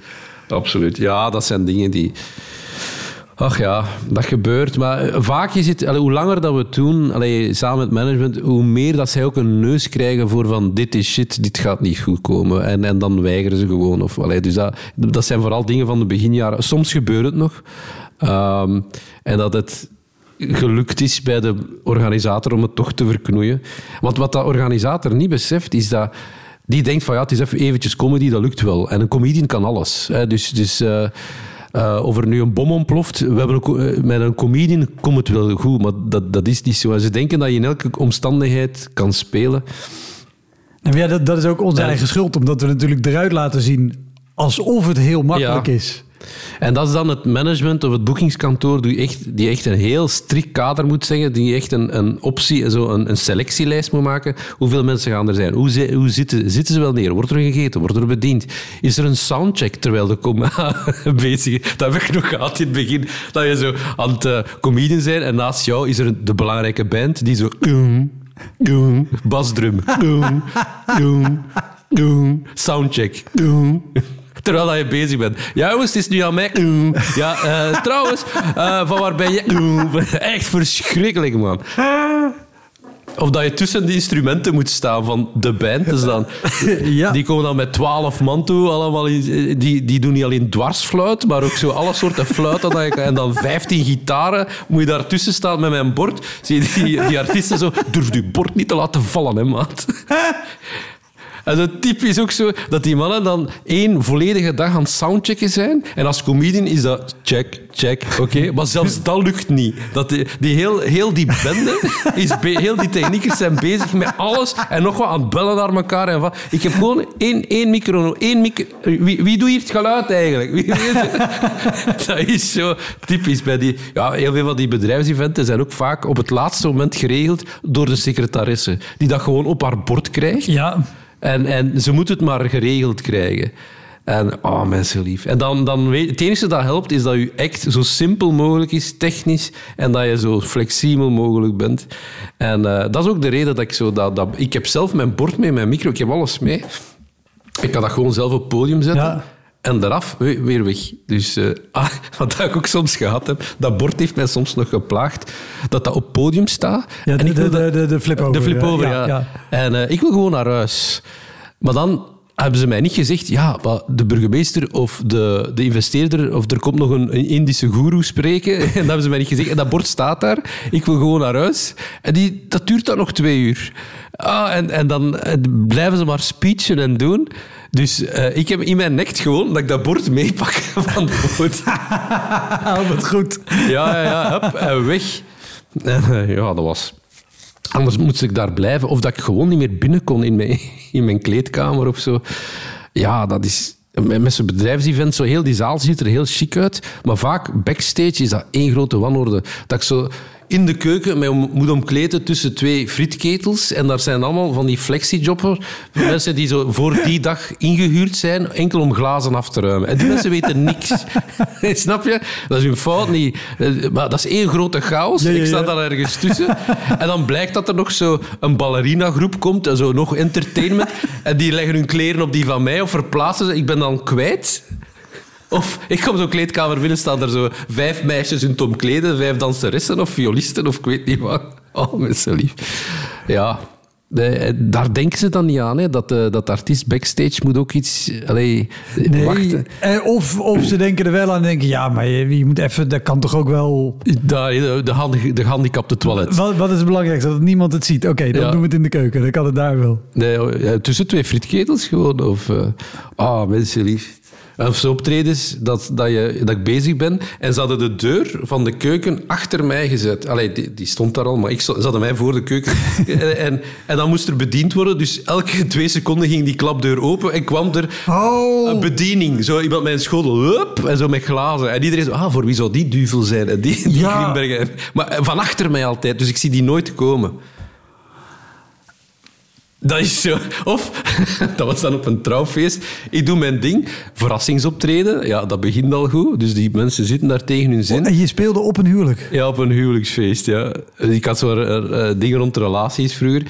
Absoluut. Ja, dat zijn dingen die... Ach ja, dat gebeurt. Maar vaak is het, hoe langer dat we het doen, allee, samen met management, hoe meer dat zij ook een neus krijgen voor van dit is shit, dit gaat niet goed komen. En, en dan weigeren ze gewoon. Of, allee, dus dat, dat zijn vooral dingen van de beginjaren. Soms gebeurt het nog. Um, en dat het gelukt is bij de organisator om het toch te verknoeien. Want wat dat organisator niet beseft, is dat die denkt van ja, het is even eventjes comedy, dat lukt wel. En een comedian kan alles. Hè. Dus, dus uh, uh, of er nu een bom ontploft, we hebben een, uh, met een comedian komt het wel goed, maar dat, dat is niet zo. Ze denken dat je in elke omstandigheid kan spelen. En ja, dat, dat is ook onze eigen schuld, omdat we natuurlijk eruit laten zien alsof het heel makkelijk ja. is. En dat is dan het management of het boekingskantoor die echt, die echt een heel strikt kader moet zeggen, die echt een, een optie, zo een, een selectielijst moet maken. Hoeveel mensen gaan er zijn? Hoe, hoe zitten, zitten ze wel neer? Wordt er gegeten? Wordt er bediend? Is er een soundcheck terwijl de com <laughs> bezig Dat heb ik nog gehad in het begin. Dat je zo aan het uh, comedian zijn en naast jou is er de belangrijke band die zo... Basdrum. Soundcheck. Terwijl je bezig bent. Ja, jongens, het is nu aan mij. Ja, uh, trouwens, uh, van waar ben je? Echt verschrikkelijk, man. Of dat je tussen de instrumenten moet staan van de band. Dus dan, ja. Die komen dan met twaalf man toe. Allemaal in, die, die doen niet alleen dwarsfluit, maar ook zo alle soorten fluiten. En dan vijftien gitaren. Moet je daartussen staan met mijn bord. Zie je die, die artiesten zo... Durf je bord niet te laten vallen, hè, maat. En zo typisch ook zo dat die mannen dan één volledige dag aan het soundchecken zijn. En als comedian is dat check, check, oké. <laughs> Maar zelfs dat lukt niet. Dat die, die heel, heel die bende, is be- heel die techniekers zijn bezig met alles en nog wat aan het bellen naar elkaar. En van, ik heb gewoon één, één micro. Één micro wie, wie doet hier het geluid eigenlijk? Wie, <laughs> dat is zo typisch bij die... Ja, heel veel van die bedrijfseventen zijn ook vaak op het laatste moment geregeld door de secretaresse. Die dat gewoon op haar bord krijgt. Ja. En, en ze moet het maar geregeld krijgen. En, oh, mensen lief. En dan, dan weet, het enige dat helpt, is dat je act zo simpel mogelijk is, technisch, en dat je zo flexibel mogelijk bent. En eh, dat is ook de reden dat ik zo... Dat, dat, ik heb zelf mijn bord mee, mijn micro, ik heb alles mee. Ik kan dat gewoon zelf op het podium zetten. Ja. En we- weer weg. Dus eh, ah, <laughs> wat ik ook soms gehad heb, dat bord heeft mij soms nog geplaagd, dat dat op het podium staat. Ja, en de, ik wil de, de, de, de flip-over. de flip-over, ja. ja. ja. En eh, ik wil gewoon naar huis. Maar dan hebben ze mij niet gezegd, ja, maar de burgemeester of de, de investeerder of er komt nog een, een Indische goeroe spreken. <laughs> En dat hebben ze mij niet gezegd. En dat bord staat daar. Ik wil gewoon naar huis. En die, dat duurt dan nog twee uur. Ah, en, en dan eh, blijven ze maar speechen en doen. Dus eh, ik heb in mijn nek gewoon dat ik dat bord meepak <laughs> van het podium. <laughs> Oh, wat goed. Ja, ja, ja. Hup, en weg. Eh, ja, dat was... Anders moest ik daar blijven. Of dat ik gewoon niet meer binnen kon in mijn, <laughs> in mijn kleedkamer of zo. Ja, dat is... Met met zo'n bedrijfsevent, zo heel die zaal ziet er heel chic uit. Maar vaak backstage is dat één grote wanorde. Dat ik zo in de keuken mij om- moet omkleden tussen twee frietketels. En daar zijn allemaal van die flexijobber. Mensen die zo voor die dag ingehuurd zijn, enkel om glazen af te ruimen. En die mensen weten niks. <laughs> Snap je? Dat is hun fout niet. Eh, Maar dat is één grote chaos. Ja, ja, Ik sta daar ergens tussen. En dan blijkt dat er nog zo een ballerina-groep komt. En zo nog entertainment. En die leggen hun kleren op die van mij of verplaatsen ze. Ik ben dan kwijt. Of ik kom zo'n kleedkamer binnen, staan er zo vijf meisjes in tom kleden, vijf danseressen of violisten of ik weet niet wat. Oh, mensen lief. Ja, de- daar denken ze dan niet aan, hè, dat, de, dat de artiest backstage moet ook iets... Allee, Nee, wachten. eh, of, of ze denken er wel aan en denken, ja, maar je, je moet even, dat kan toch ook wel... Daar, de, de, de gehandicapte toilet. Wat, wat is het belangrijkste? Dat niemand het ziet. Oké, dan Ja. doen we het in de keuken. Dan kan het daar wel. Nee, oh, tussen twee frietketels gewoon. Of, eh, ah, mensen lief. Of zo optredens dat, dat, je, dat ik bezig ben. En ze hadden de deur van de keuken achter mij gezet. Allee, die, die stond daar al, maar ik, ze hadden mij voor de keuken. <laughs> en, en, en dan moest er bediend worden. Dus elke <laughs> twee seconden ging die klapdeur open en kwam er Oh. een bediening. Zo iemand met een schotel, hup, en zo met glazen. En iedereen zo, ah, voor wie zou die duvel zijn? En die, die Ja. Maar eh, van achter mij altijd, dus ik zie die nooit komen. Dat is zo. Of, <laughs> dat was dan op een trouwfeest. Ik doe mijn ding. Verrassingsoptreden. Ja, dat begint al goed. Dus die mensen zitten daar tegen hun zin. En je speelde op een huwelijk. Ja, op een huwelijksfeest, ja. Ik had zo eh, dingen rond relaties vroeger.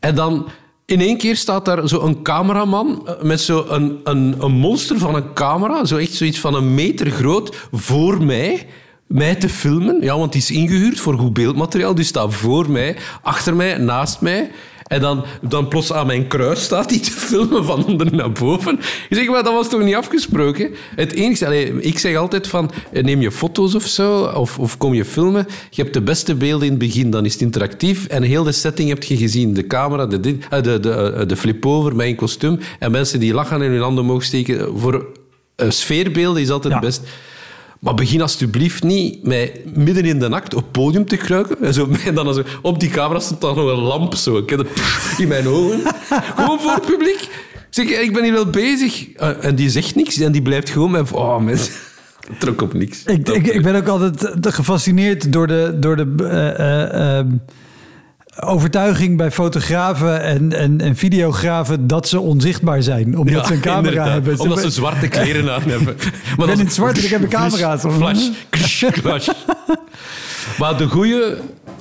En dan... In één keer staat daar zo een cameraman eh, met zo een, een, een monster van een camera, zo echt zoiets van een meter groot, voor mij, mij te filmen. Ja, want die is ingehuurd voor goed beeldmateriaal, dus staat voor mij, achter mij, naast mij. En dan, dan plots aan mijn kruis staat hij te filmen van onder naar boven. Ik zeg, maar dat was toch niet afgesproken? Het enige, ik zeg altijd van, eh, neem je foto's of zo, of, of kom je filmen. Je hebt de beste beelden in het begin, dan is het interactief. En heel de setting heb je gezien. De camera, de, dit- eh, de, de, eh, de flip-over een kostuum. En mensen die lachen en hun handen omhoog steken. Voor eh, sfeerbeelden is altijd Ja. het best. Maar begin alsjeblieft niet met midden in de nacht op het podium te kruiken. En, zo, <laughs> en dan zo, op die camera stond dan nog een lamp zo. Ik heb in mijn ogen. Gewoon voor het publiek. Zeg, ik ben hier wel bezig. Eh, En die zegt niks en die blijft gewoon met... Oh, mensen. <laughs> Trok op niks. Ik, ik, ben ook altijd gefascineerd door de, door de eh, eh, overtuiging bij fotografen en, en, en videografen dat ze onzichtbaar zijn. Omdat Ja, ze een camera inderdaad. hebben. Omdat ze zwarte kleren aan hebben. <laughs> Maar ben in het zwart en ik heb een camera. Flash, flash, clash. <laughs> Maar de goeie,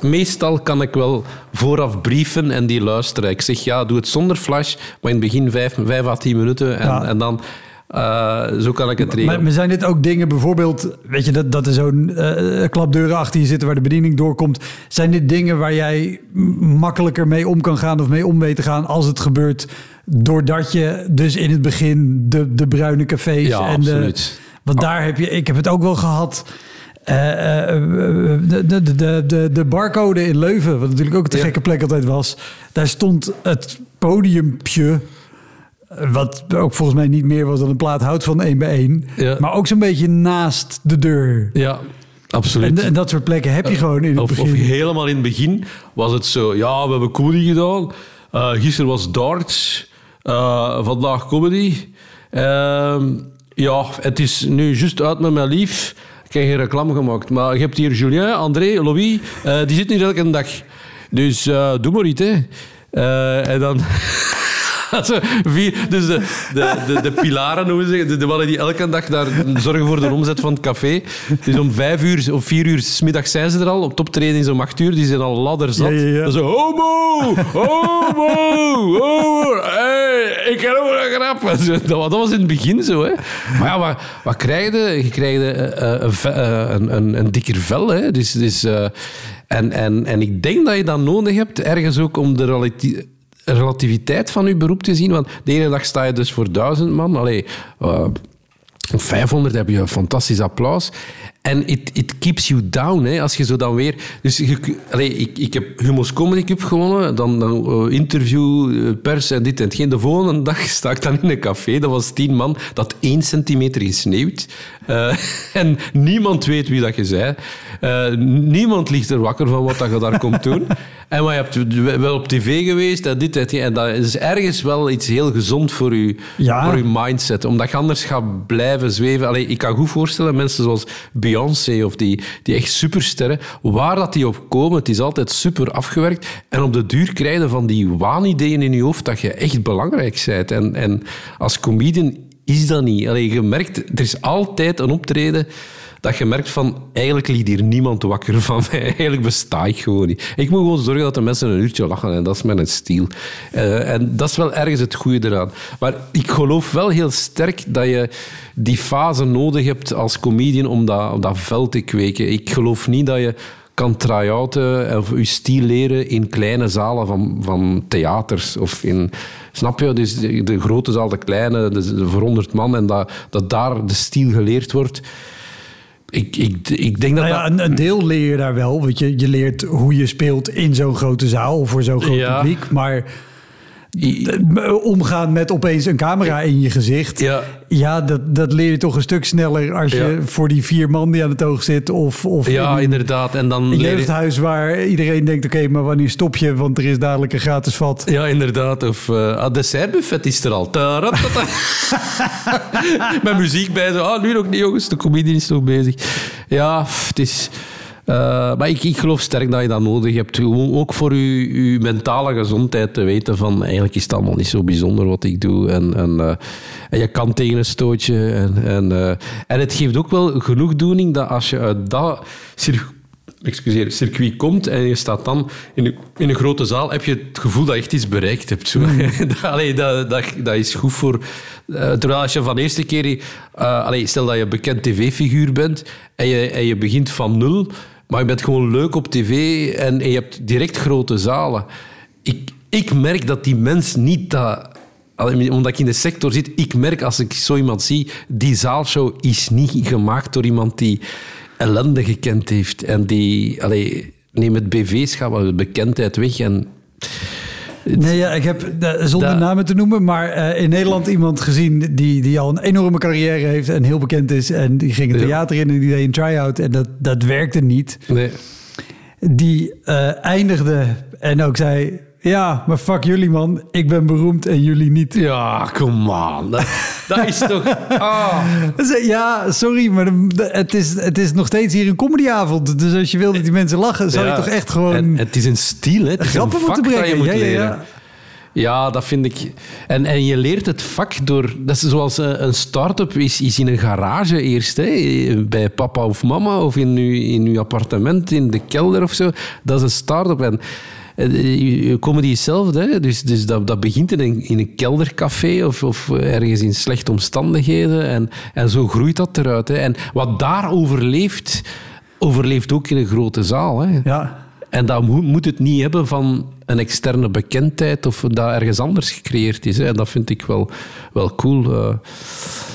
meestal kan ik wel vooraf brieven en die luisteren. Ik zeg ja, doe het zonder flash, maar in het begin vijf, vijf à tien minuten. En, Ja. en dan, eh, zo kan ik het regelen. Maar, zijn dit ook dingen, bijvoorbeeld, weet je, dat, dat er zo'n eh, klapdeuren achter je zitten waar de bediening doorkomt. Zijn dit dingen waar jij makkelijker mee om kan gaan of mee om weet te gaan als het gebeurt, doordat je dus in het begin de, de bruine cafés Ja, en de. absoluut. Want daar heb je, ik heb het ook wel gehad. eh, eh, de, de, de, de, de barcode in Leuven, wat natuurlijk ook een te gekke plek altijd was. Daar stond het podiumpje Wat ook volgens mij niet meer was dan een plaat hout van 1 bij 1. Ja. Maar ook zo'n beetje naast de deur. Ja, absoluut. En, dat soort plekken heb je gewoon in het Of, begin. of helemaal in het begin was het zo, ja, we hebben comedy gedaan. Eh, gisteren was darts. Eh, vandaag comedy. Ehm, ja, het is nu juist uit met mijn lief. Ik heb geen reclame gemaakt. Maar je hebt hier Julien, André, Louis. eh, die zitten hier elke dag. Dus eh, doe maar iets, hè. Eh, en dan... <laughs> Zo, vier, dus de, de, de, de pilaren, hoe ze de, de mannen die elke dag daar zorgen voor de omzet van het café. Dus om vijf uur of vier uur 's middag zijn ze er al. Op toptreden is om acht uur. Die zijn al ladderzat. Ja, ja, ja. Dan zo, homo, homo, homo. Hey, ik heb ook een grap. Dat, was- in het begin zo. Hè. Maar ja, wat, wat krijg je? Je krijgt eh, eh, een, eh, een, een, een dikker vel. Hè. Dus, dus, en, en, en ik denk dat je dat nodig hebt, ergens ook om de relati- relativiteit van je beroep te zien. Want de ene dag sta je dus voor duizend man. Allee, eh, op 500 heb je een fantastisch applaus. En it, it keeps you down, hè, als je zo dan weer... Dus je, ik, ik heb Humo's Comedy Cup gewonnen, dan, dan eh, interview, eh, pers en dit en hetgeen. De volgende dag <laughs> sta ik dan in een café, dat was tien man, dat één centimeter gesneeuwd. Eh, <laughs> en niemand weet wie dat je zei. Niemand ligt er wakker van wat dat je daar komt doen. <laughs> En maar je hebt wel op tv geweest en dit en hetgeen. En dat is ergens wel iets heel gezond voor je, Ja. voor je mindset. Omdat je anders gaat blijven zweven. Allee, ik kan goed voorstellen, mensen zoals Of die, die echt supersterren, waar dat die op komen, het is altijd super afgewerkt. En op de duur krijg je van die waanideeën in je hoofd dat je echt belangrijk bent. En, en als comedian is dat niet. Allee, je merkt, er is altijd een optreden dat je merkt van, eigenlijk ligt hier niemand wakker van mij. <laughs> Eigenlijk besta ik gewoon niet. Ik moet gewoon zorgen dat de mensen een uurtje lachen en dat is mijn stiel. Eh, en dat is wel ergens het goede eraan. Maar ik geloof wel heel sterk dat je die fase nodig hebt als comedian om dat, om dat vel te kweken. Ik geloof niet dat je kan try-outen of je stiel leren in kleine zalen van, van theaters. Of in, snap je? Dus de, grote zaal, de kleine, de, de voor 100 man. En dat, dat daar de stiel geleerd wordt. Ik, ik, ik denk dat Nou ja, een, een deel leer je daar wel. Want je, je leert hoe je speelt in zo'n grote zaal voor zo'n groot Ja. publiek. Maar omgaan met opeens een camera in je gezicht. Ja. Ja, dat, dat leer je toch een stuk sneller als je voor die vier man die aan het oog zit. Of, of Ja, in inderdaad. En dan leer je- jeugdhuis waar iedereen denkt... oké, maar wanneer stop je? Want er is dadelijk een gratis vat. Ja, inderdaad. Of uh, dessertbuffet is er al. <laughs> Met muziek bij. Zo. Ah, nu nog niet, jongens. De comedian is nog bezig. Ja, het is... eh, maar ik, ik geloof sterk dat je dat nodig hebt. Gewoon ook voor je, je mentale gezondheid te weten van... Eigenlijk is het allemaal niet zo bijzonder wat ik doe. En, en, eh, en je kan tegen een stootje. En, en, eh, en het geeft ook wel genoegdoening dat als je uit dat circuit excuseer, circuit komt en je staat dan in een, in een grote zaal, heb je het gevoel dat je echt iets bereikt hebt. Zo. <laughs> dat, allee, dat, dat, dat is goed voor... eh, terwijl als je van de eerste keer... allee, stel dat je een bekend tv-figuur bent en je, en je begint van nul, maar je bent gewoon leuk op tv en, je hebt direct grote zalen. Ik, ik merk dat die mens niet dat... Omdat ik in de sector zit, ik merk als ik zo iemand zie, die zaalshow is niet gemaakt door iemand die ellende gekend heeft. En die, allee, neem het BV-schap, bekendheid weg. En, Nee, ja, ik heb, eh, zonder Da- namen te noemen, maar eh, in Nederland iemand gezien die, die al een enorme carrière heeft en heel bekend is. En die ging het theater in en die deed een try-out en dat, dat werkte niet. nee. Die eh, eindigde en ook zei, ja, maar fuck jullie man, ik ben beroemd en jullie niet. Ja, come on. Dat, dat is toch... <laughs> Ah. Ja, sorry, maar het is, het is nog steeds hier een comedyavond. Dus als je wil dat die mensen lachen, zou je toch echt gewoon En het is een stiel, hè. Het is een grappen vak moeten je moet Ja, ja, leren. ja. Ja, dat vind ik. En, en je leert het vak door. Dat is zoals een, een start-up is, is in een garage eerst. Hè, bij papa of mama of in uw, in uw appartement in de kelder of zo. Dat is een start-up. En eh, comedy is hetzelfde. Dus, dus dat, dat begint in een, in een keldercafé of, of ergens in slechte omstandigheden. En, en zo groeit dat eruit. Hè? En wat daar overleeft, overleeft ook in een grote zaal. Hè? Ja. En dat moet, het niet hebben van een externe bekendheid of dat ergens anders gecreëerd is. En dat vind ik wel, wel cool. eh.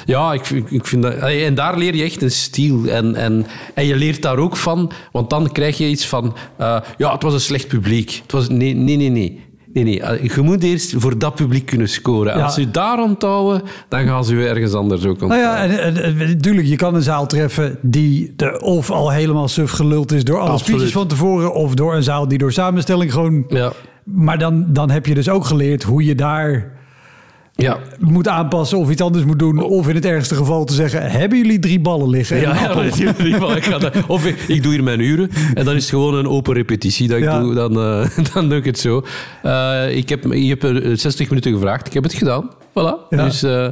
ja, ik, ik vind En daar leer je echt een stijl. En, en, en je leert daar ook van, want dan krijg je iets van... eh, ja, het was een slecht publiek. Het was, nee, nee, nee, nee. Nee, nee. Eh, je moet eerst voor dat publiek kunnen scoren. Ja. Als je daar onthouden, dan gaan ze je ergens anders ook Nou onthouden. ja, en, en, je kan een zaal treffen die de, of al helemaal suf geluld is door alle Absoluut. speeches van tevoren, of door een zaal die door samenstelling gewoon. Ja. Maar dan, dan heb je dus ook geleerd hoe je daar Ja. moet aanpassen of iets anders moet doen. Of in het ergste geval te zeggen, hebben jullie drie ballen liggen? en Ja, <laughs> ik ga dat- of ik, ik doe hier mijn uren en dan is het gewoon een open repetitie dat ik Ja. doe. Dan, eh, <laughs> dan doe ik het zo. Eh, ik heb, je hebt er 60 minuten gevraagd. Ik heb het gedaan. Voilà. Ja. Dus eh,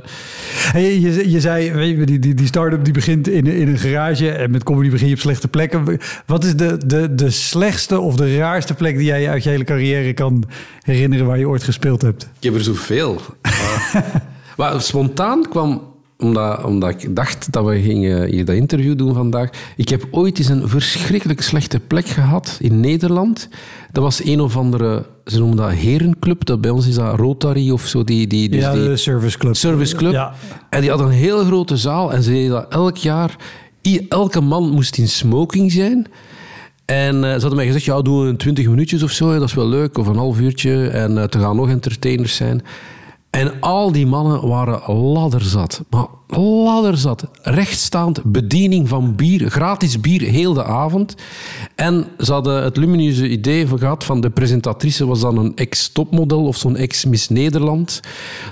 Hey, je, je zei, weet je, die, die, die start-up die begint in, in een garage en met comedy begin je op slechte plekken. Wat is de, de, de slechtste of de raarste plek die jij uit je hele carrière kan herinneren waar je ooit gespeeld hebt? ik heb er zoveel. Uh, <laughs> maar spontaan kwam, omdat, omdat ik dacht dat we gingen hier dat interview doen vandaag. Ik heb ooit eens een verschrikkelijk slechte plek gehad in Nederland. Dat was een of andere, ze noemen dat herenclub. Dat bij ons is dat Rotary of zo. Die, die, dus ja, die, de service club. Service Club. Ja. En die had een hele grote zaal en ze deden dat elk jaar. Elke man moest in smoking zijn. En eh, ze hadden mij gezegd, ja, doen we een 20 minuutjes of zo, hè, dat is wel leuk, of een half uurtje. En uh, er gaan nog entertainers zijn. En al die mannen waren ladderzat. Maar ladderzat. Rechtstaand, bediening van bier, gratis bier, heel de avond. En ze hadden het lumineuze idee gehad van de presentatrice was dan een ex-topmodel of zo'n ex-Miss Nederland.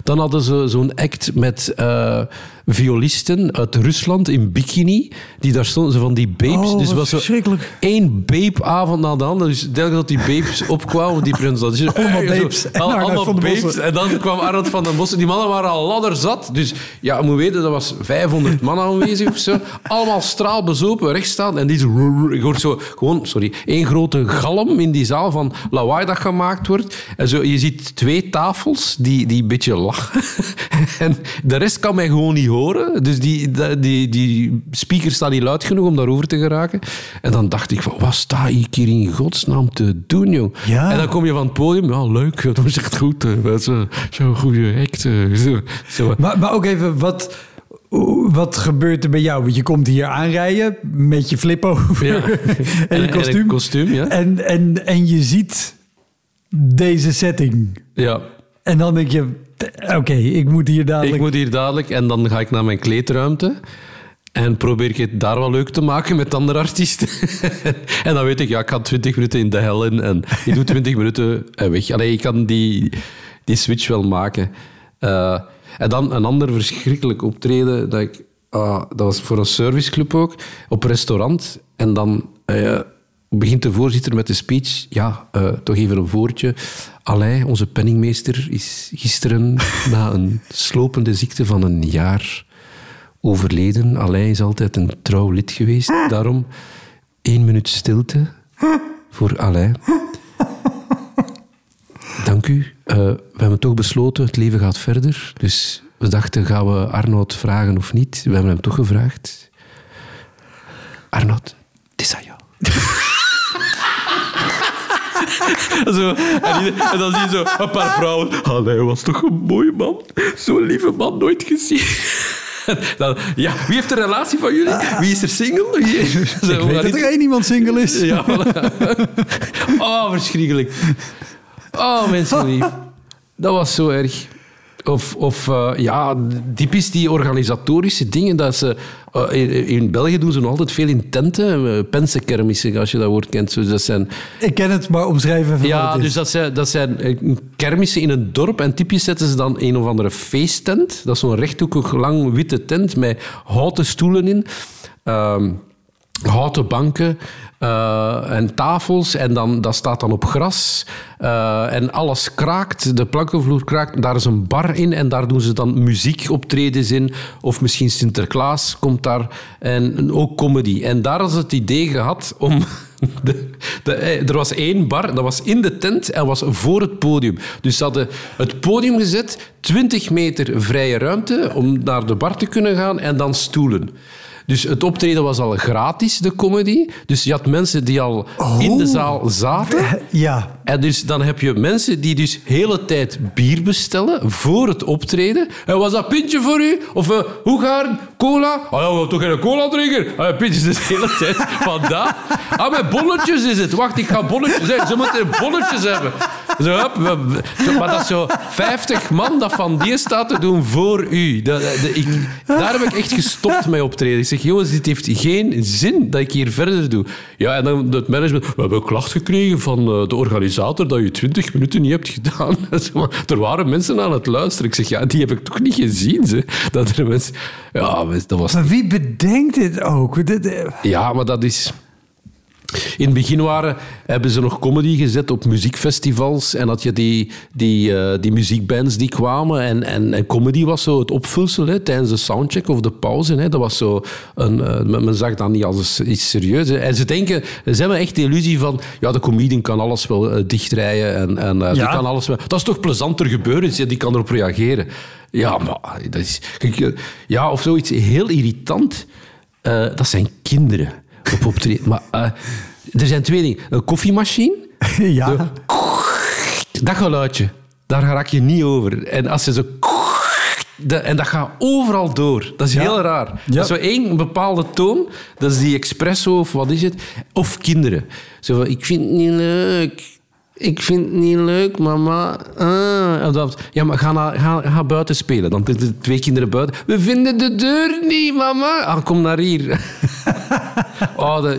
Dan hadden ze zo'n act met uh, violisten uit Rusland in bikini. Die daar stonden, ze van die babes. Oh, dus was zo verschrikkelijk. één babe-avond na de andere. Dus telkens dat die babes opkwamen, die presentatrice. <laughs> Allemaal Zo, babes. En al- allemaal babes. En dan kwam Arnold van den Bossen. Die mannen waren al ladderzat. Dus ja, je moet weten, dat was 500 man aanwezig of zo. Allemaal straalbezopen, rechtstaan. En die zo... Je hoort zo gewoon, sorry, één grote galm in die zaal van lawaai dat gemaakt wordt. En zo, je ziet twee tafels die, die een beetje lachen. <laughs> en de rest kan mij gewoon niet horen. Dus die, die, die, die speaker staat niet luid genoeg om daarover te geraken. En dan dacht ik van, wat sta ik hier in godsnaam te doen, jong? Ja. En dan kom je van het podium. Ja, leuk, dat was echt goed. Dat is eh, zo'n goede eh, <laughs> Zo, zo. Maar, maar ook even, wat, wat gebeurt er bij jou? Want je komt hier aanrijden met je flip over Ja. <laughs> en je En- en kostuum. kostuum, ja. En, en, en je ziet deze setting. Ja. En dan denk je, oké, ik moet hier dadelijk... Ik moet hier dadelijk en dan ga ik naar mijn kleedruimte. En probeer ik het daar wel leuk te maken met andere artiesten. <laughs> en dan weet ik, ja, ik ga 20 minuten in de hel in en ik doe 20 minuten en weg. Allee, ik kan die, die switch wel maken. Uh, en dan een ander verschrikkelijk optreden, dat, ik, uh, dat was voor een serviceclub ook, op een restaurant. En dan uh, begint de voorzitter met de speech. Ja, uh, toch even een voortje. Alain, onze penningmeester, is gisteren <laughs> na een slopende ziekte van een jaar overleden. Alain is altijd een trouw lid geweest. Daarom één minuut stilte voor Alain. Dank u. Uh, we hebben toch besloten, het leven gaat verder. Dus we dachten, gaan we Arnoud vragen of niet? We hebben hem toch gevraagd. Arnoud, het is aan jou. <laughs> zo, en, dan zie je zo een paar vrouwen. Allee, was toch een mooie man. Zo'n lieve man, nooit gezien. <laughs> Dan, ja, wie heeft een relatie van jullie? Wie is er single? Wie, zo, ik weet dat er één iemand single is. Ja, voilà. <laughs> Oh, verschrikkelijk. Oh, mensen lief. <laughs> Dat was zo erg. Of, of uh, ja, typisch die organisatorische dingen. Dat ze, uh, in, in, België doen ze nog altijd veel in tenten. Uh, pensenkermissen, als je dat woord kent. Dus dat zijn, Ik ken het, maar omschrijf even Ja, wat het is. dus dat zijn, dat zijn kermissen in een dorp. En typisch zetten ze dan een of andere feesttent. Dat is zo'n rechthoekig lang witte tent met houten stoelen in. houten banken. Uh, en tafels, en dan, dat staat dan op gras. Uh, en alles kraakt, de plankenvloer kraakt. Daar is een bar in en daar doen ze dan muziekoptredens in. Of misschien Sinterklaas komt daar. En ook comedy. En daar is het idee gehad om... <laughs> De, de, er was één bar, dat was in de tent en was voor het podium. Dus ze hadden het podium gezet, 20 meter vrije ruimte om naar de bar te kunnen gaan en dan stoelen. Dus het optreden was al gratis, de comedy. Dus je had mensen die al oh. in de zaal zaten. Ja. En dus dan heb je mensen die dus de hele tijd bier bestellen voor het optreden. En was dat pintje voor u? Of uh, hoe gaan? Cola? Oh ja, we toch geen cola drinken? Ah, ja, pintjes dus de hele tijd. <laughs> Vandaar. Ah, met bolletjes is het. Wacht, ik ga bolletjes hebben. Ze moeten bolletjes hebben. Zo, hup, maar dat is zo 50 man dat van die staat te doen voor u. Dat, dat- ik, daar heb ik echt gestopt met optreden. Ik zeg, jongens, dit heeft geen zin dat ik hier verder doe. Ja, en dan het management. We hebben een klacht gekregen van eh, de organisator dat je 20 minuten niet hebt gedaan. <laughs> Er waren mensen aan het luisteren. Ik zeg, ja, die heb ik toch niet gezien. Ze. <laughs> Dat er mensen... Ja, dat was Maar wie bedenkt dit ook? Eh, ja, maar dat is... In het begin waren, hebben ze nog comedy gezet op muziekfestivals. En had je die, die, eh, die muziekbands die kwamen. En, en, en comedy was zo het opvulsel hè, tijdens de soundcheck of de pauze. Hè. Dat was zo een, eh, men zag dat niet als iets serieus. hè. En ze denken, ze hebben echt de illusie van... Ja, de comedian kan alles wel eh, dichtrijden. En, en die kan alles wel... Dat is toch plezanter gebeuren? Die kan erop reageren. Ja, maar dat is... Ja, of zoiets heel irritant. Dat zijn kinderen op optreden. Maar eh, er zijn twee dingen. Een koffiemachine, <laughs> ja. dat geluidje, daar raak je niet over. En als je zo... En dat gaat overal door. Dat is Ja. heel raar. Ja. Dat is zo één bepaalde toon. Dat is die expresso of wat is het. Of kinderen. Zo van, ik vind het niet leuk. Ik vind het niet leuk, mama. Ah. Ja, maar ga, naar, ga, ga buiten spelen. Dan de twee kinderen buiten. We vinden de deur niet, mama. Ah, kom naar hier. <laughs> oh,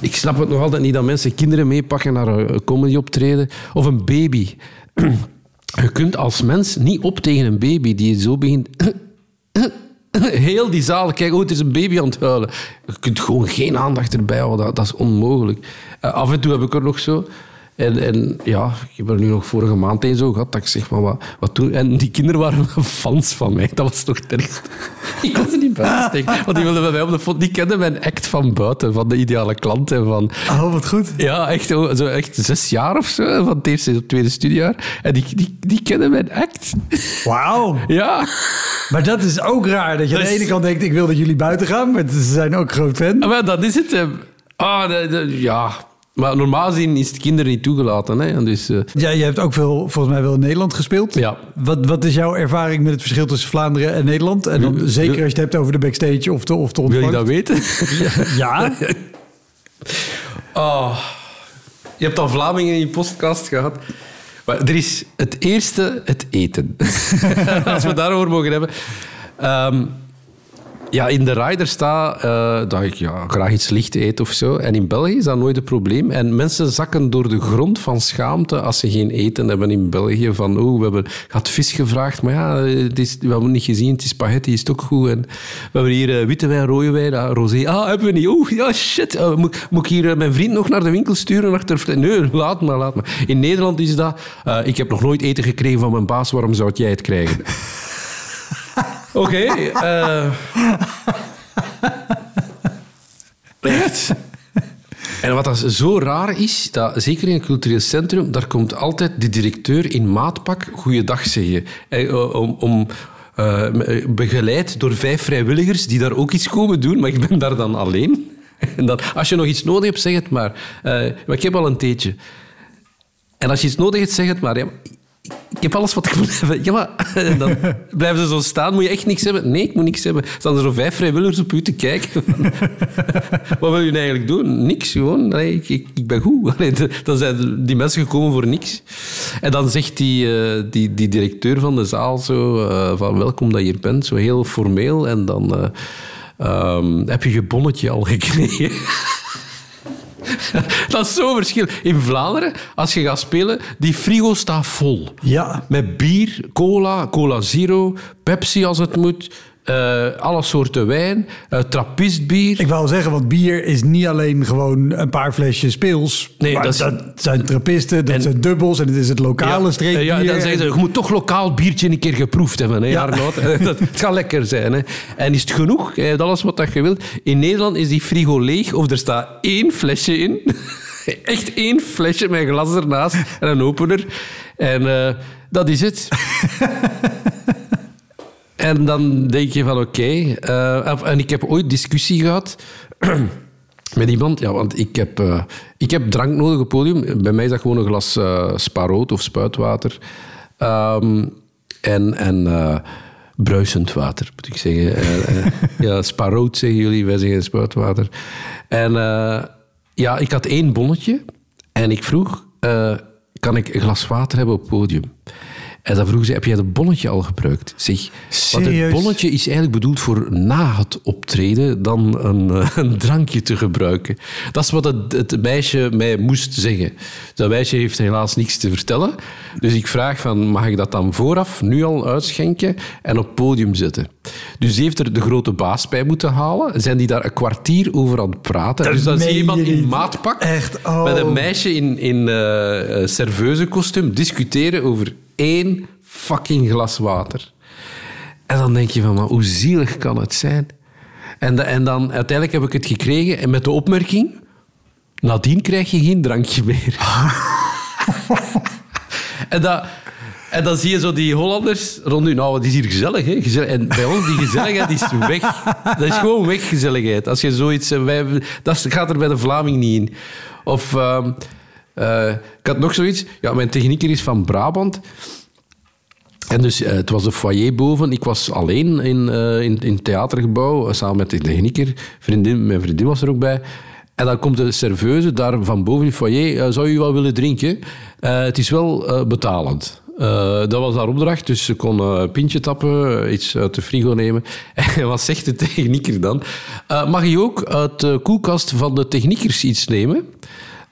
ik, snap het nog altijd niet dat mensen kinderen meepakken naar een comedy optreden. Of een baby. <clears throat> Je kunt als mens niet op tegen een baby die zo begint... <clears throat> Heel die zaal, kijk, oh, het is een baby aan het huilen. Je kunt gewoon geen aandacht erbij houden, dat, dat is onmogelijk. Eh, af en toe heb ik er nog zo. En, en ja, ik heb er nu nog vorige maand een zo gehad dat ik zeg, maar wat, wat doen? En die kinderen waren fans van mij, dat was toch ergste. <laughs> Ik kon ze niet buiten steken, want die wilden bij mij op de foto. Die kenden mijn act van buiten, van de ideale klant. En van, Oh, wat goed. ja, echt, oh, zo echt zes jaar of zo, van het eerste tot tweede studiejaar. En die, die, die kennen mijn act. Wauw. <laughs> Ja. Maar dat is ook raar. Dat je aan de is- ene kant denkt, ik wil dat jullie buiten gaan. Maar ze zijn ook groot fan. Ah, Maar dat is het. Ah, de- ja. Maar normaal gezien is het kinderen niet toegelaten. Hè? En Dus, eh, Ja, je hebt ook veel, volgens mij wel in Nederland gespeeld. Ja. Wat, wat is jouw ervaring met het verschil tussen Vlaanderen en Nederland? En dan Wil- zeker als je het hebt over de backstage of de, of de wil je ontvangst. dat weten? Ja. Oh. <laughs> Je hebt al Vlamingen in je podcast gehad. Maar er is het eerste, het eten. <laughs> Als we daarover mogen hebben. Ehm, ja, in de rider staat eh, dat ik ja, graag iets licht eet of zo. En in België is dat nooit een probleem. En mensen zakken door de grond van schaamte als ze geen eten hebben in België. Van, oh, we hebben had vis gevraagd, maar ja, het is, we hebben niet gezien. Het is spaghetti, is ook goed. En we hebben hier eh, witte wijn, rode wijn, ah, rosé. Ah, hebben we niet. Oeh, ja, shit. Eh, moet, moet ik hier mijn vriend nog naar de winkel sturen? Achter... Nee, laat maar, laat maar. In Nederland is dat... ik heb nog nooit eten gekregen van mijn baas, waarom zou jij het krijgen? <laughs> Oké. eh. Echt. En wat dat zo raar is, dat zeker in een cultureel centrum, daar komt altijd de directeur in maatpak goeiedag zeggen. Eh, om, om, eh, begeleid door vijf vrijwilligers die daar ook iets komen doen, maar ik ben daar dan alleen. En dan, als je nog iets nodig hebt, zeg het maar. Eh, maar ik heb al een theetje. En als je iets nodig hebt, zeg het maar. Ja, maar ik heb alles wat ik <laughs> moet hebben. Ja, maar en dan <laughs> blijven ze zo staan. Moet je echt niks hebben? Nee, ik moet niks hebben. Staan er zo vijf vrijwilligers op u te kijken. <laughs> wat wil je eigenlijk doen? Niks, gewoon. Nee, ik, ik, ben goed. Allee, dan zijn die mensen gekomen voor niks. En dan zegt die, eh, die, die directeur van de zaal zo eh, van welkom dat je hier bent. Zo heel formeel. En dan eh, ehm, heb je je bonnetje al gekregen. <laughs> Dat is zo'n verschil. In Vlaanderen, als je gaat spelen, die frigo staat vol. Ja. Met bier, cola, cola zero, Pepsi als het moet, eh, alle soorten wijn, uh, trappistbier. Ik wou zeggen, want bier is niet alleen gewoon een paar flesjes pils. Nee, dat zijn trappisten, dat En- zijn dubbels en het is het lokale Ja, streekbier. Ja, dan zeggen ze, je moet toch lokaal biertje een keer geproefd hebben. Hè, Ja. Arnoud. Dat, het gaat lekker zijn. Hè. En is het genoeg? Je hebt alles wat dat je wilt. In Nederland is die frigo leeg of er staat één flesje in. <laughs> Echt één flesje met een glas ernaast en een opener. En eh, dat is het. <laughs> En dan denk je van oké. eh, en ik heb ooit discussie gehad <clears throat> met iemand. Ja, want ik heb, eh, ik heb drank nodig op podium. Bij mij is dat gewoon een glas eh sparoot of spuitwater. Ehm, en en bruisend water, moet ik zeggen. Ja, sparoot zeggen jullie, wij zeggen spuitwater. En ja, ik had één bonnetje. En ik vroeg... kan ik een glas water hebben op podium? En dan vroegen ze, heb jij het bonnetje al gebruikt? Zeg, want het bonnetje is eigenlijk bedoeld voor na het optreden dan een, eh, een drankje te gebruiken. Dat is wat het, het meisje mij moest zeggen. Dat meisje heeft helaas niks te vertellen. Dus ik vraag van, mag ik dat dan vooraf nu al uitschenken en op het podium zetten? Dus die heeft er de grote baas bij moeten halen. Zijn die daar een kwartier over aan het praten? Dat dus dan zie je iemand in maatpak Echt, oh. met een meisje in, in eh, eh, serveuze kostuum discussiëren over één fucking glas water. En dan denk je van, maar hoe zielig kan het zijn? En, en dan uiteindelijk heb ik het gekregen en met de opmerking, nadien krijg je geen drankje meer. <laughs> en, dat, en dan zie je zo die Hollanders rond u. Nou, het is hier gezellig, hè? Gezellig. En bij ons, die gezelligheid is weg. Dat is gewoon weg, gezelligheid. Als je zoiets... Wij, dat gaat er bij de Vlaming niet in. Of... ehm, eh, ik had nog zoiets. Ja, mijn technieker is van Brabant. En dus, eh, het was de foyer boven. Ik was alleen in, eh, in, in het theatergebouw, samen met de technieker. Vriendin, mijn vriendin was er ook bij. En dan komt de serveuse daar van boven in het foyer. zou u wel willen drinken? Het is wel betalend. Dat was haar opdracht, dus ze kon een pintje tappen, iets uit de frigo nemen. <laughs> En wat zegt de technieker dan? Mag je ook uit de koelkast van de techniekers iets nemen?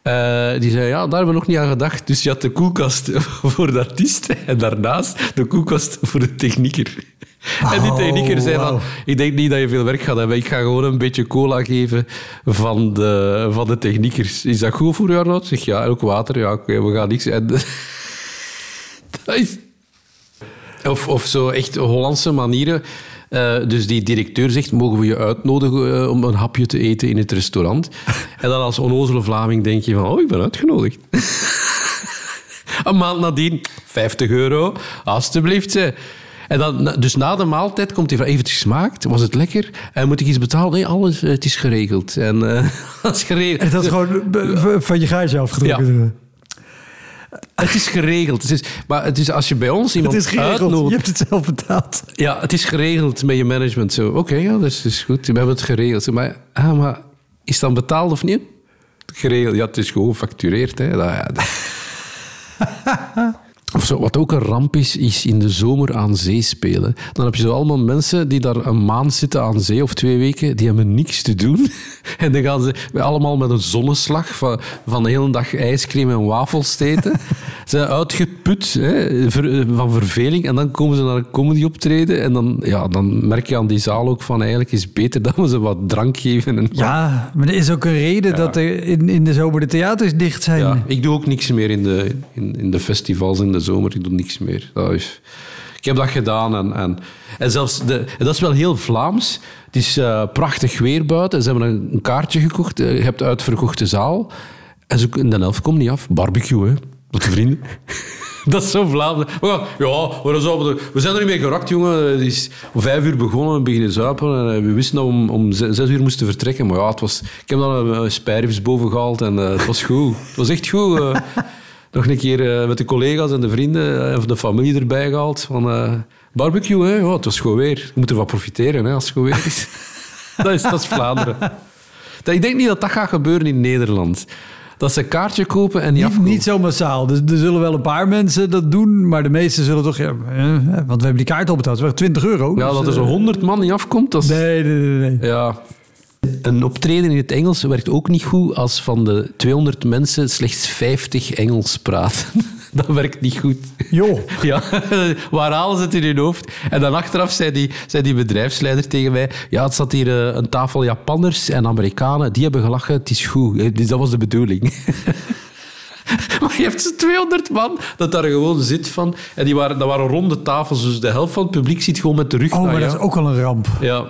Eh, die zei, ja, daar hebben we nog niet aan gedacht. Dus je had de koelkast <laughs> voor de artiest en daarnaast de koelkast voor de technieker. <laughs> en die Oh, technieker zei van, ik denk niet dat je veel werk gaat hebben. Ik ga gewoon een beetje cola geven van de, van de techniekers. Is dat goed voor jou, Arnoud? Zeg, ja, ook water. Ja, oké, we gaan niks... En, <laughs> dat is... Of, of zo echt Hollandse manieren. Eh, dus die directeur zegt, mogen we je uitnodigen eh, om een hapje te eten in het restaurant? <laughs> En dan als onnozele Vlaming denk je van, oh, ik ben uitgenodigd. <laughs> een maand nadien, 50 euro, alstublieft. En dan, dus na de maaltijd komt hij van, heeft het gesmaakt? Was het lekker? En moet ik iets betalen? Nee, alles, eh, het is geregeld. En eh, <laughs> dat is geregeld. En dat is gewoon b- van je gaatje afgetrokken. Het is geregeld. Het is, maar het is als je bij ons Het iemand is geregeld. uitnodigt... Je hebt het zelf betaald. Ja, het is geregeld met je management. Zo, Oké, ja, dat is, is goed. We hebben het geregeld. Maar, ah, maar is het dan betaald of niet? Geregeld. Ja, het is gewoon gefactureerd. Hè. Dat, ja, dat- <laughs> Of zo, wat ook een ramp is, is in de zomer aan zee spelen. Dan heb je zo allemaal mensen die daar een maand zitten aan zee of twee weken, die hebben niks te doen. <laughs> En dan gaan ze allemaal met een zonneslag van, de hele dag ijscream en wafels eten. Ze zijn uitgeput hè, ver- van verveling en dan komen ze naar een comedy optreden en dan, ja, dan merk je aan die zaal ook van eigenlijk is het beter dat we ze wat drank geven. En Ja, maar er is ook een reden dat er in, in de zomer de theaters dicht zijn. Ja, ik doe ook niks meer in de, in, in de festivals in de zomer. Ik doe niks meer. Dat is, ik heb dat gedaan. En, en, en zelfs de, en dat is wel heel Vlaams. Het is eh, prachtig weer buiten. Ze hebben een, een kaartje gekocht. Eh, Je hebt uitverkochte zaal. En ze, de elf komt niet af. Barbecue, hè. Met de vrienden. <laughs> Dat is zo gaan- Ja, we we zijn er niet mee gerakt, jongen. Het is om vijf uur begonnen, beginnen zuipen. En eh, we wisten dat we om, om ze- zes uur moesten vertrekken. Maar ja, het was, ik heb dan een, een spijribs boven gehaald en eh, het was goed. Het was echt goed. eh. <laughs> nog een keer eh, met de collega's en de vrienden en de familie erbij gehaald. Van, eh, barbecue, hè? Ja, het was goed weer. Je moet ervan profiteren hè, als het goed weer is. <laughs> dat, is dat is Vlaanderen. Dat, ik denk niet dat dat gaat gebeuren in Nederland. Dat ze een kaartje kopen en niet Niet, afkomen. niet zo massaal. Dus er zullen wel een paar mensen dat doen, maar de meesten zullen toch... Ja, eh, want we hebben die kaart al betaald. Het was 20 euro. Ja, dus, dat er zo'n eh, 100 man niet afkomt, dat is... Nee, nee, nee. nee. Ja. Een optreden in het Engels werkt ook niet goed als van de 200 mensen slechts 50 Engels praten. <laughs> <laughs> Dat werkt niet goed. Joh. <laughs> Ja, waar halen ze het in hun hoofd? En dan achteraf zei die, zei die bedrijfsleider tegen mij... Ja, het zat hier eh, een tafel Japanners en Amerikanen. Die hebben gelachen, het is goed. Eh, Dus dat was de bedoeling. <laughs> Maar je hebt zo'n 200 man dat daar gewoon zit van... En die waren, dat waren ronde tafels, dus de helft van het publiek zit gewoon met de rug Oh, naar maar dat is ook al een ramp. Ja.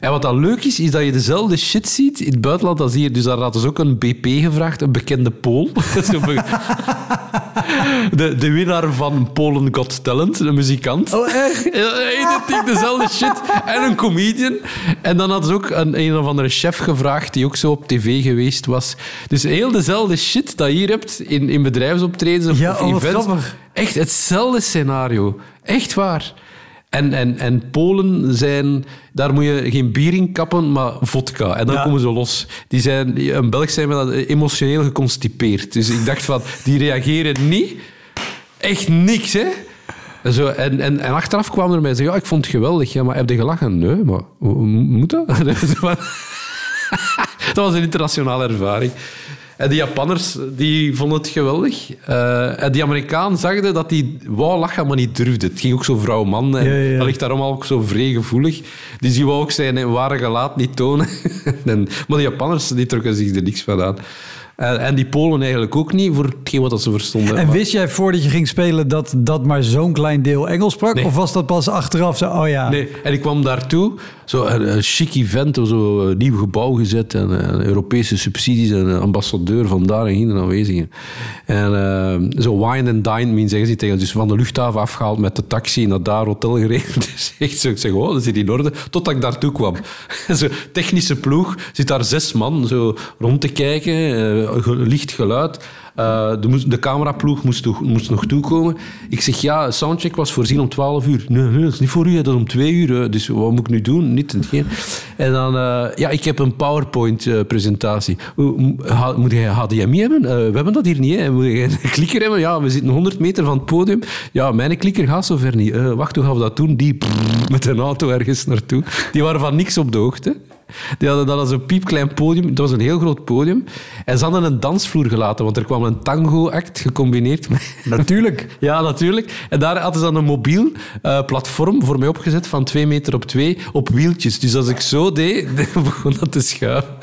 En wat dan leuk is, is dat je dezelfde shit ziet in het buitenland als hier. Dus daar hadden ze ook een BP gevraagd, een bekende Pool. <laughs> <laughs> De, de winnaar van Polen Got Talent, een muzikant. Oh, echt? <laughs> Identiek dezelfde shit. En een comedian. En dan hadden ze ook een, een of andere chef gevraagd die ook zo op tv geweest was. Dus heel dezelfde shit dat je hier hebt in, in bedrijfsoptredens of, Ja, of events. Echt hetzelfde scenario. Echt waar. En, en, en Polen zijn, daar moet je geen bier in kappen, maar vodka. En dan Ja. komen ze los. Die zijn, een Belg zijn met dat emotioneel geconstipeerd. Dus ik dacht van, die reageren niet. Echt niks, hè? En Zo, en, en, en achteraf kwamen er mij ja, ik vond het geweldig. Ja, maar heb je gelachen? Nee, maar moet dat? <laughs> dat was een internationale ervaring. En die Japanners die vonden het geweldig. Eh, en die Amerikaan zagde dat hij wou lachen, maar niet durfde. Het ging ook zo vrouw-man. En Ja, ja, ja. Dat ligt daarom ook zo vrij gevoelig. Dus die wou ook zijn ware gelaat niet tonen. <laughs> en, maar die Japanners die trokken zich er niks van aan. En, en die Polen eigenlijk ook niet, voor hetgeen wat ze verstonden. En Maar- wist jij voordat je ging spelen dat dat maar zo'n klein deel Engels sprak? Nee. Of was dat pas achteraf zo, oh ja. Nee, en ik kwam daartoe, zo een, een chic event, zo een nieuw gebouw gezet en eh, Europese subsidies en een ambassadeur van daar en hier aanwezigen. En eh, zo wine and dine, min zeggen ze tegen. Dus van de luchthaven afgehaald met de taxi naar daar hotel gereden. <laughs> Dus echt zo, ik zeg, oh, dat hier in orde. Totdat ik daartoe kwam. <laughs> zo technische ploeg, zit daar zes man zo rond te kijken, eh, licht geluid. Eh, de, de cameraploeg moest, moest nog toekomen. Ik zeg, ja, soundcheck was voorzien om 12 uur. Nee, nee, dat is niet voor u, dat is om 2 uur. Dus wat moet ik nu doen? Niet en geen. En dan, eh, ja, ik heb een PowerPoint-presentatie. moet jij HDMI hebben? Eh, we hebben dat hier niet. Hè. Moet je een <laughs> klikker hebben? Ja, we zitten 100 meter van het podium. Ja, mijn klikker gaat zover niet. Eh, wacht, hoe gaan we dat doen? Die <laughs> met een auto ergens naartoe. Die waren van niks op de hoogte. <laughs> Die hadden dat als een piepklein podium. Het was een heel groot podium. En ze hadden een dansvloer gelaten, want er kwam een tango-act gecombineerd met... Natuurlijk. <laughs> Ja, natuurlijk. En daar hadden ze dan een mobiel eh, platform voor mij opgezet van twee meter op twee op wieltjes. Dus als ik zo deed, <laughs> begon dat te schuiven.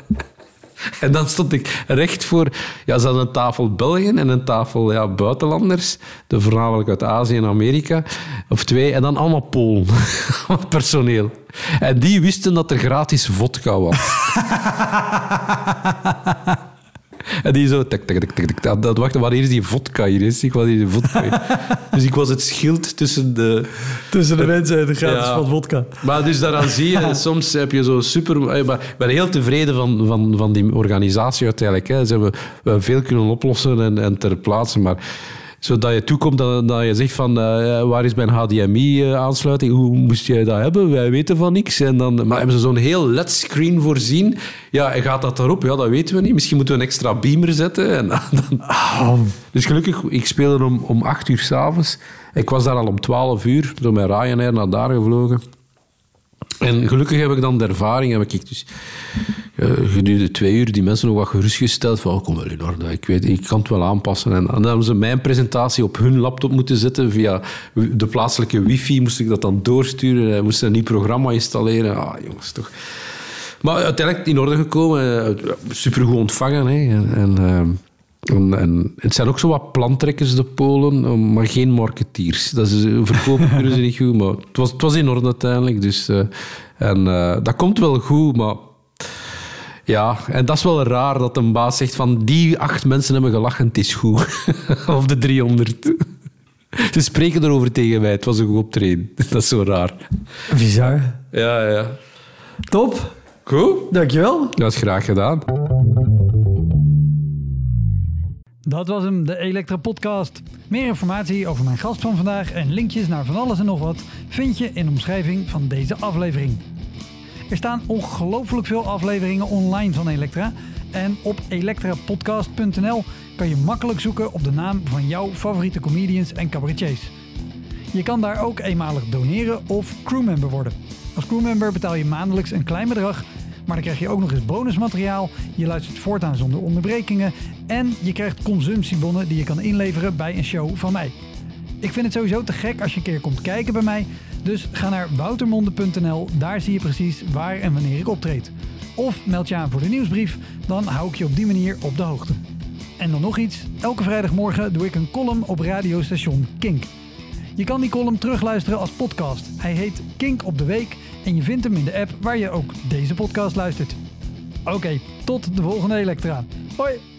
<laughs> En dan stond ik recht voor... Ja, ze een tafel Belgen en een tafel ja, buitenlanders. De voornamelijk uit Azië en Amerika. Of twee. En dan allemaal Polen. <laughs> Personeel. En die wisten dat er gratis vodka was. <laughs> En die zo... Tak, tak, tak, tak, dat, wacht, wanneer is die vodka hier? Is? Ik de vodka hier. <laughs> Dus ik was het schild tussen de... Tussen de mensen en de gratis Ja. van vodka. Maar dus daaraan zie je, <laughs> soms heb je zo super... eh, Maar ik ben heel tevreden van, van, van die organisatie uiteindelijk. Hè. Ze hebben wel veel kunnen oplossen en, en ter plaatse, maar zodat je toekomt dat, dat je zegt van eh, waar is mijn HDMI-aansluiting? Hoe moest jij dat hebben? Wij weten van niks. En dan, maar hebben ze zo'n heel LED-screen voorzien? Ja, en gaat dat daarop? Ja, dat weten we niet. Misschien moeten we een extra beamer zetten. En dan, dus gelukkig, ik speelde om, om acht uur s'avonds. Ik was daar al om twaalf uur, door met Ryanair naar daar gevlogen. En gelukkig heb ik dan de ervaring, heb ik dus eh, gedurende twee uur die mensen nog wat gerustgesteld van, oh, kom wel in orde, ik, weet, ik kan het wel aanpassen. En, dan hebben ze mijn presentatie op hun laptop moeten zetten via de plaatselijke wifi, moest ik dat dan doorsturen, en moest een nieuw programma installeren. Ah, jongens, toch. Maar uiteindelijk in orde gekomen, eh, supergoed ontvangen. Hè. En, eh, en, en het zijn ook zo wat plantrekkers, de Polen, eh, maar geen marketeers. Dat is, eh, verkopen <laughs> kunnen ze niet goed, maar het was, het was in orde uiteindelijk. Dus, eh, en eh, dat komt wel goed, maar... Ja, en dat is wel raar dat een baas zegt van die acht mensen hebben gelachen, het is goed. <laughs> of de 300. Ze spreken erover tegen mij, het was een goed optreden. <laughs> Dat is zo raar. Bizar. Ja, ja. Top. Goed. Dankjewel. Dat is graag gedaan. Dat was hem, de Elektra Podcast. Meer informatie over mijn gast van vandaag en linkjes naar van alles en nog wat vind je in de omschrijving van deze aflevering. Er staan ongelooflijk veel afleveringen online van Elektra. En op elektrapodcast.nl kan je makkelijk zoeken op de naam van jouw favoriete comedians en cabaretiers. Je kan daar ook eenmalig doneren of crewmember worden. Als crewmember betaal je maandelijks een klein bedrag, maar dan krijg je ook nog eens bonusmateriaal. Je luistert voortaan zonder onderbrekingen en je krijgt consumptiebonnen die je kan inleveren bij een show van mij. Ik vind het sowieso te gek als je een keer komt kijken bij mij. Dus ga naar woutermonde.nl, daar zie je precies waar en wanneer ik optreed. Of meld je aan voor de nieuwsbrief, dan hou ik je op die manier op de hoogte. En dan nog iets, elke vrijdagmorgen doe ik een column op radiostation Kink. Je kan die column terugluisteren als podcast. Hij heet Kink op de Week en je vindt hem in de app waar je ook deze podcast luistert. Oké, tot de volgende Elektra. Hoi!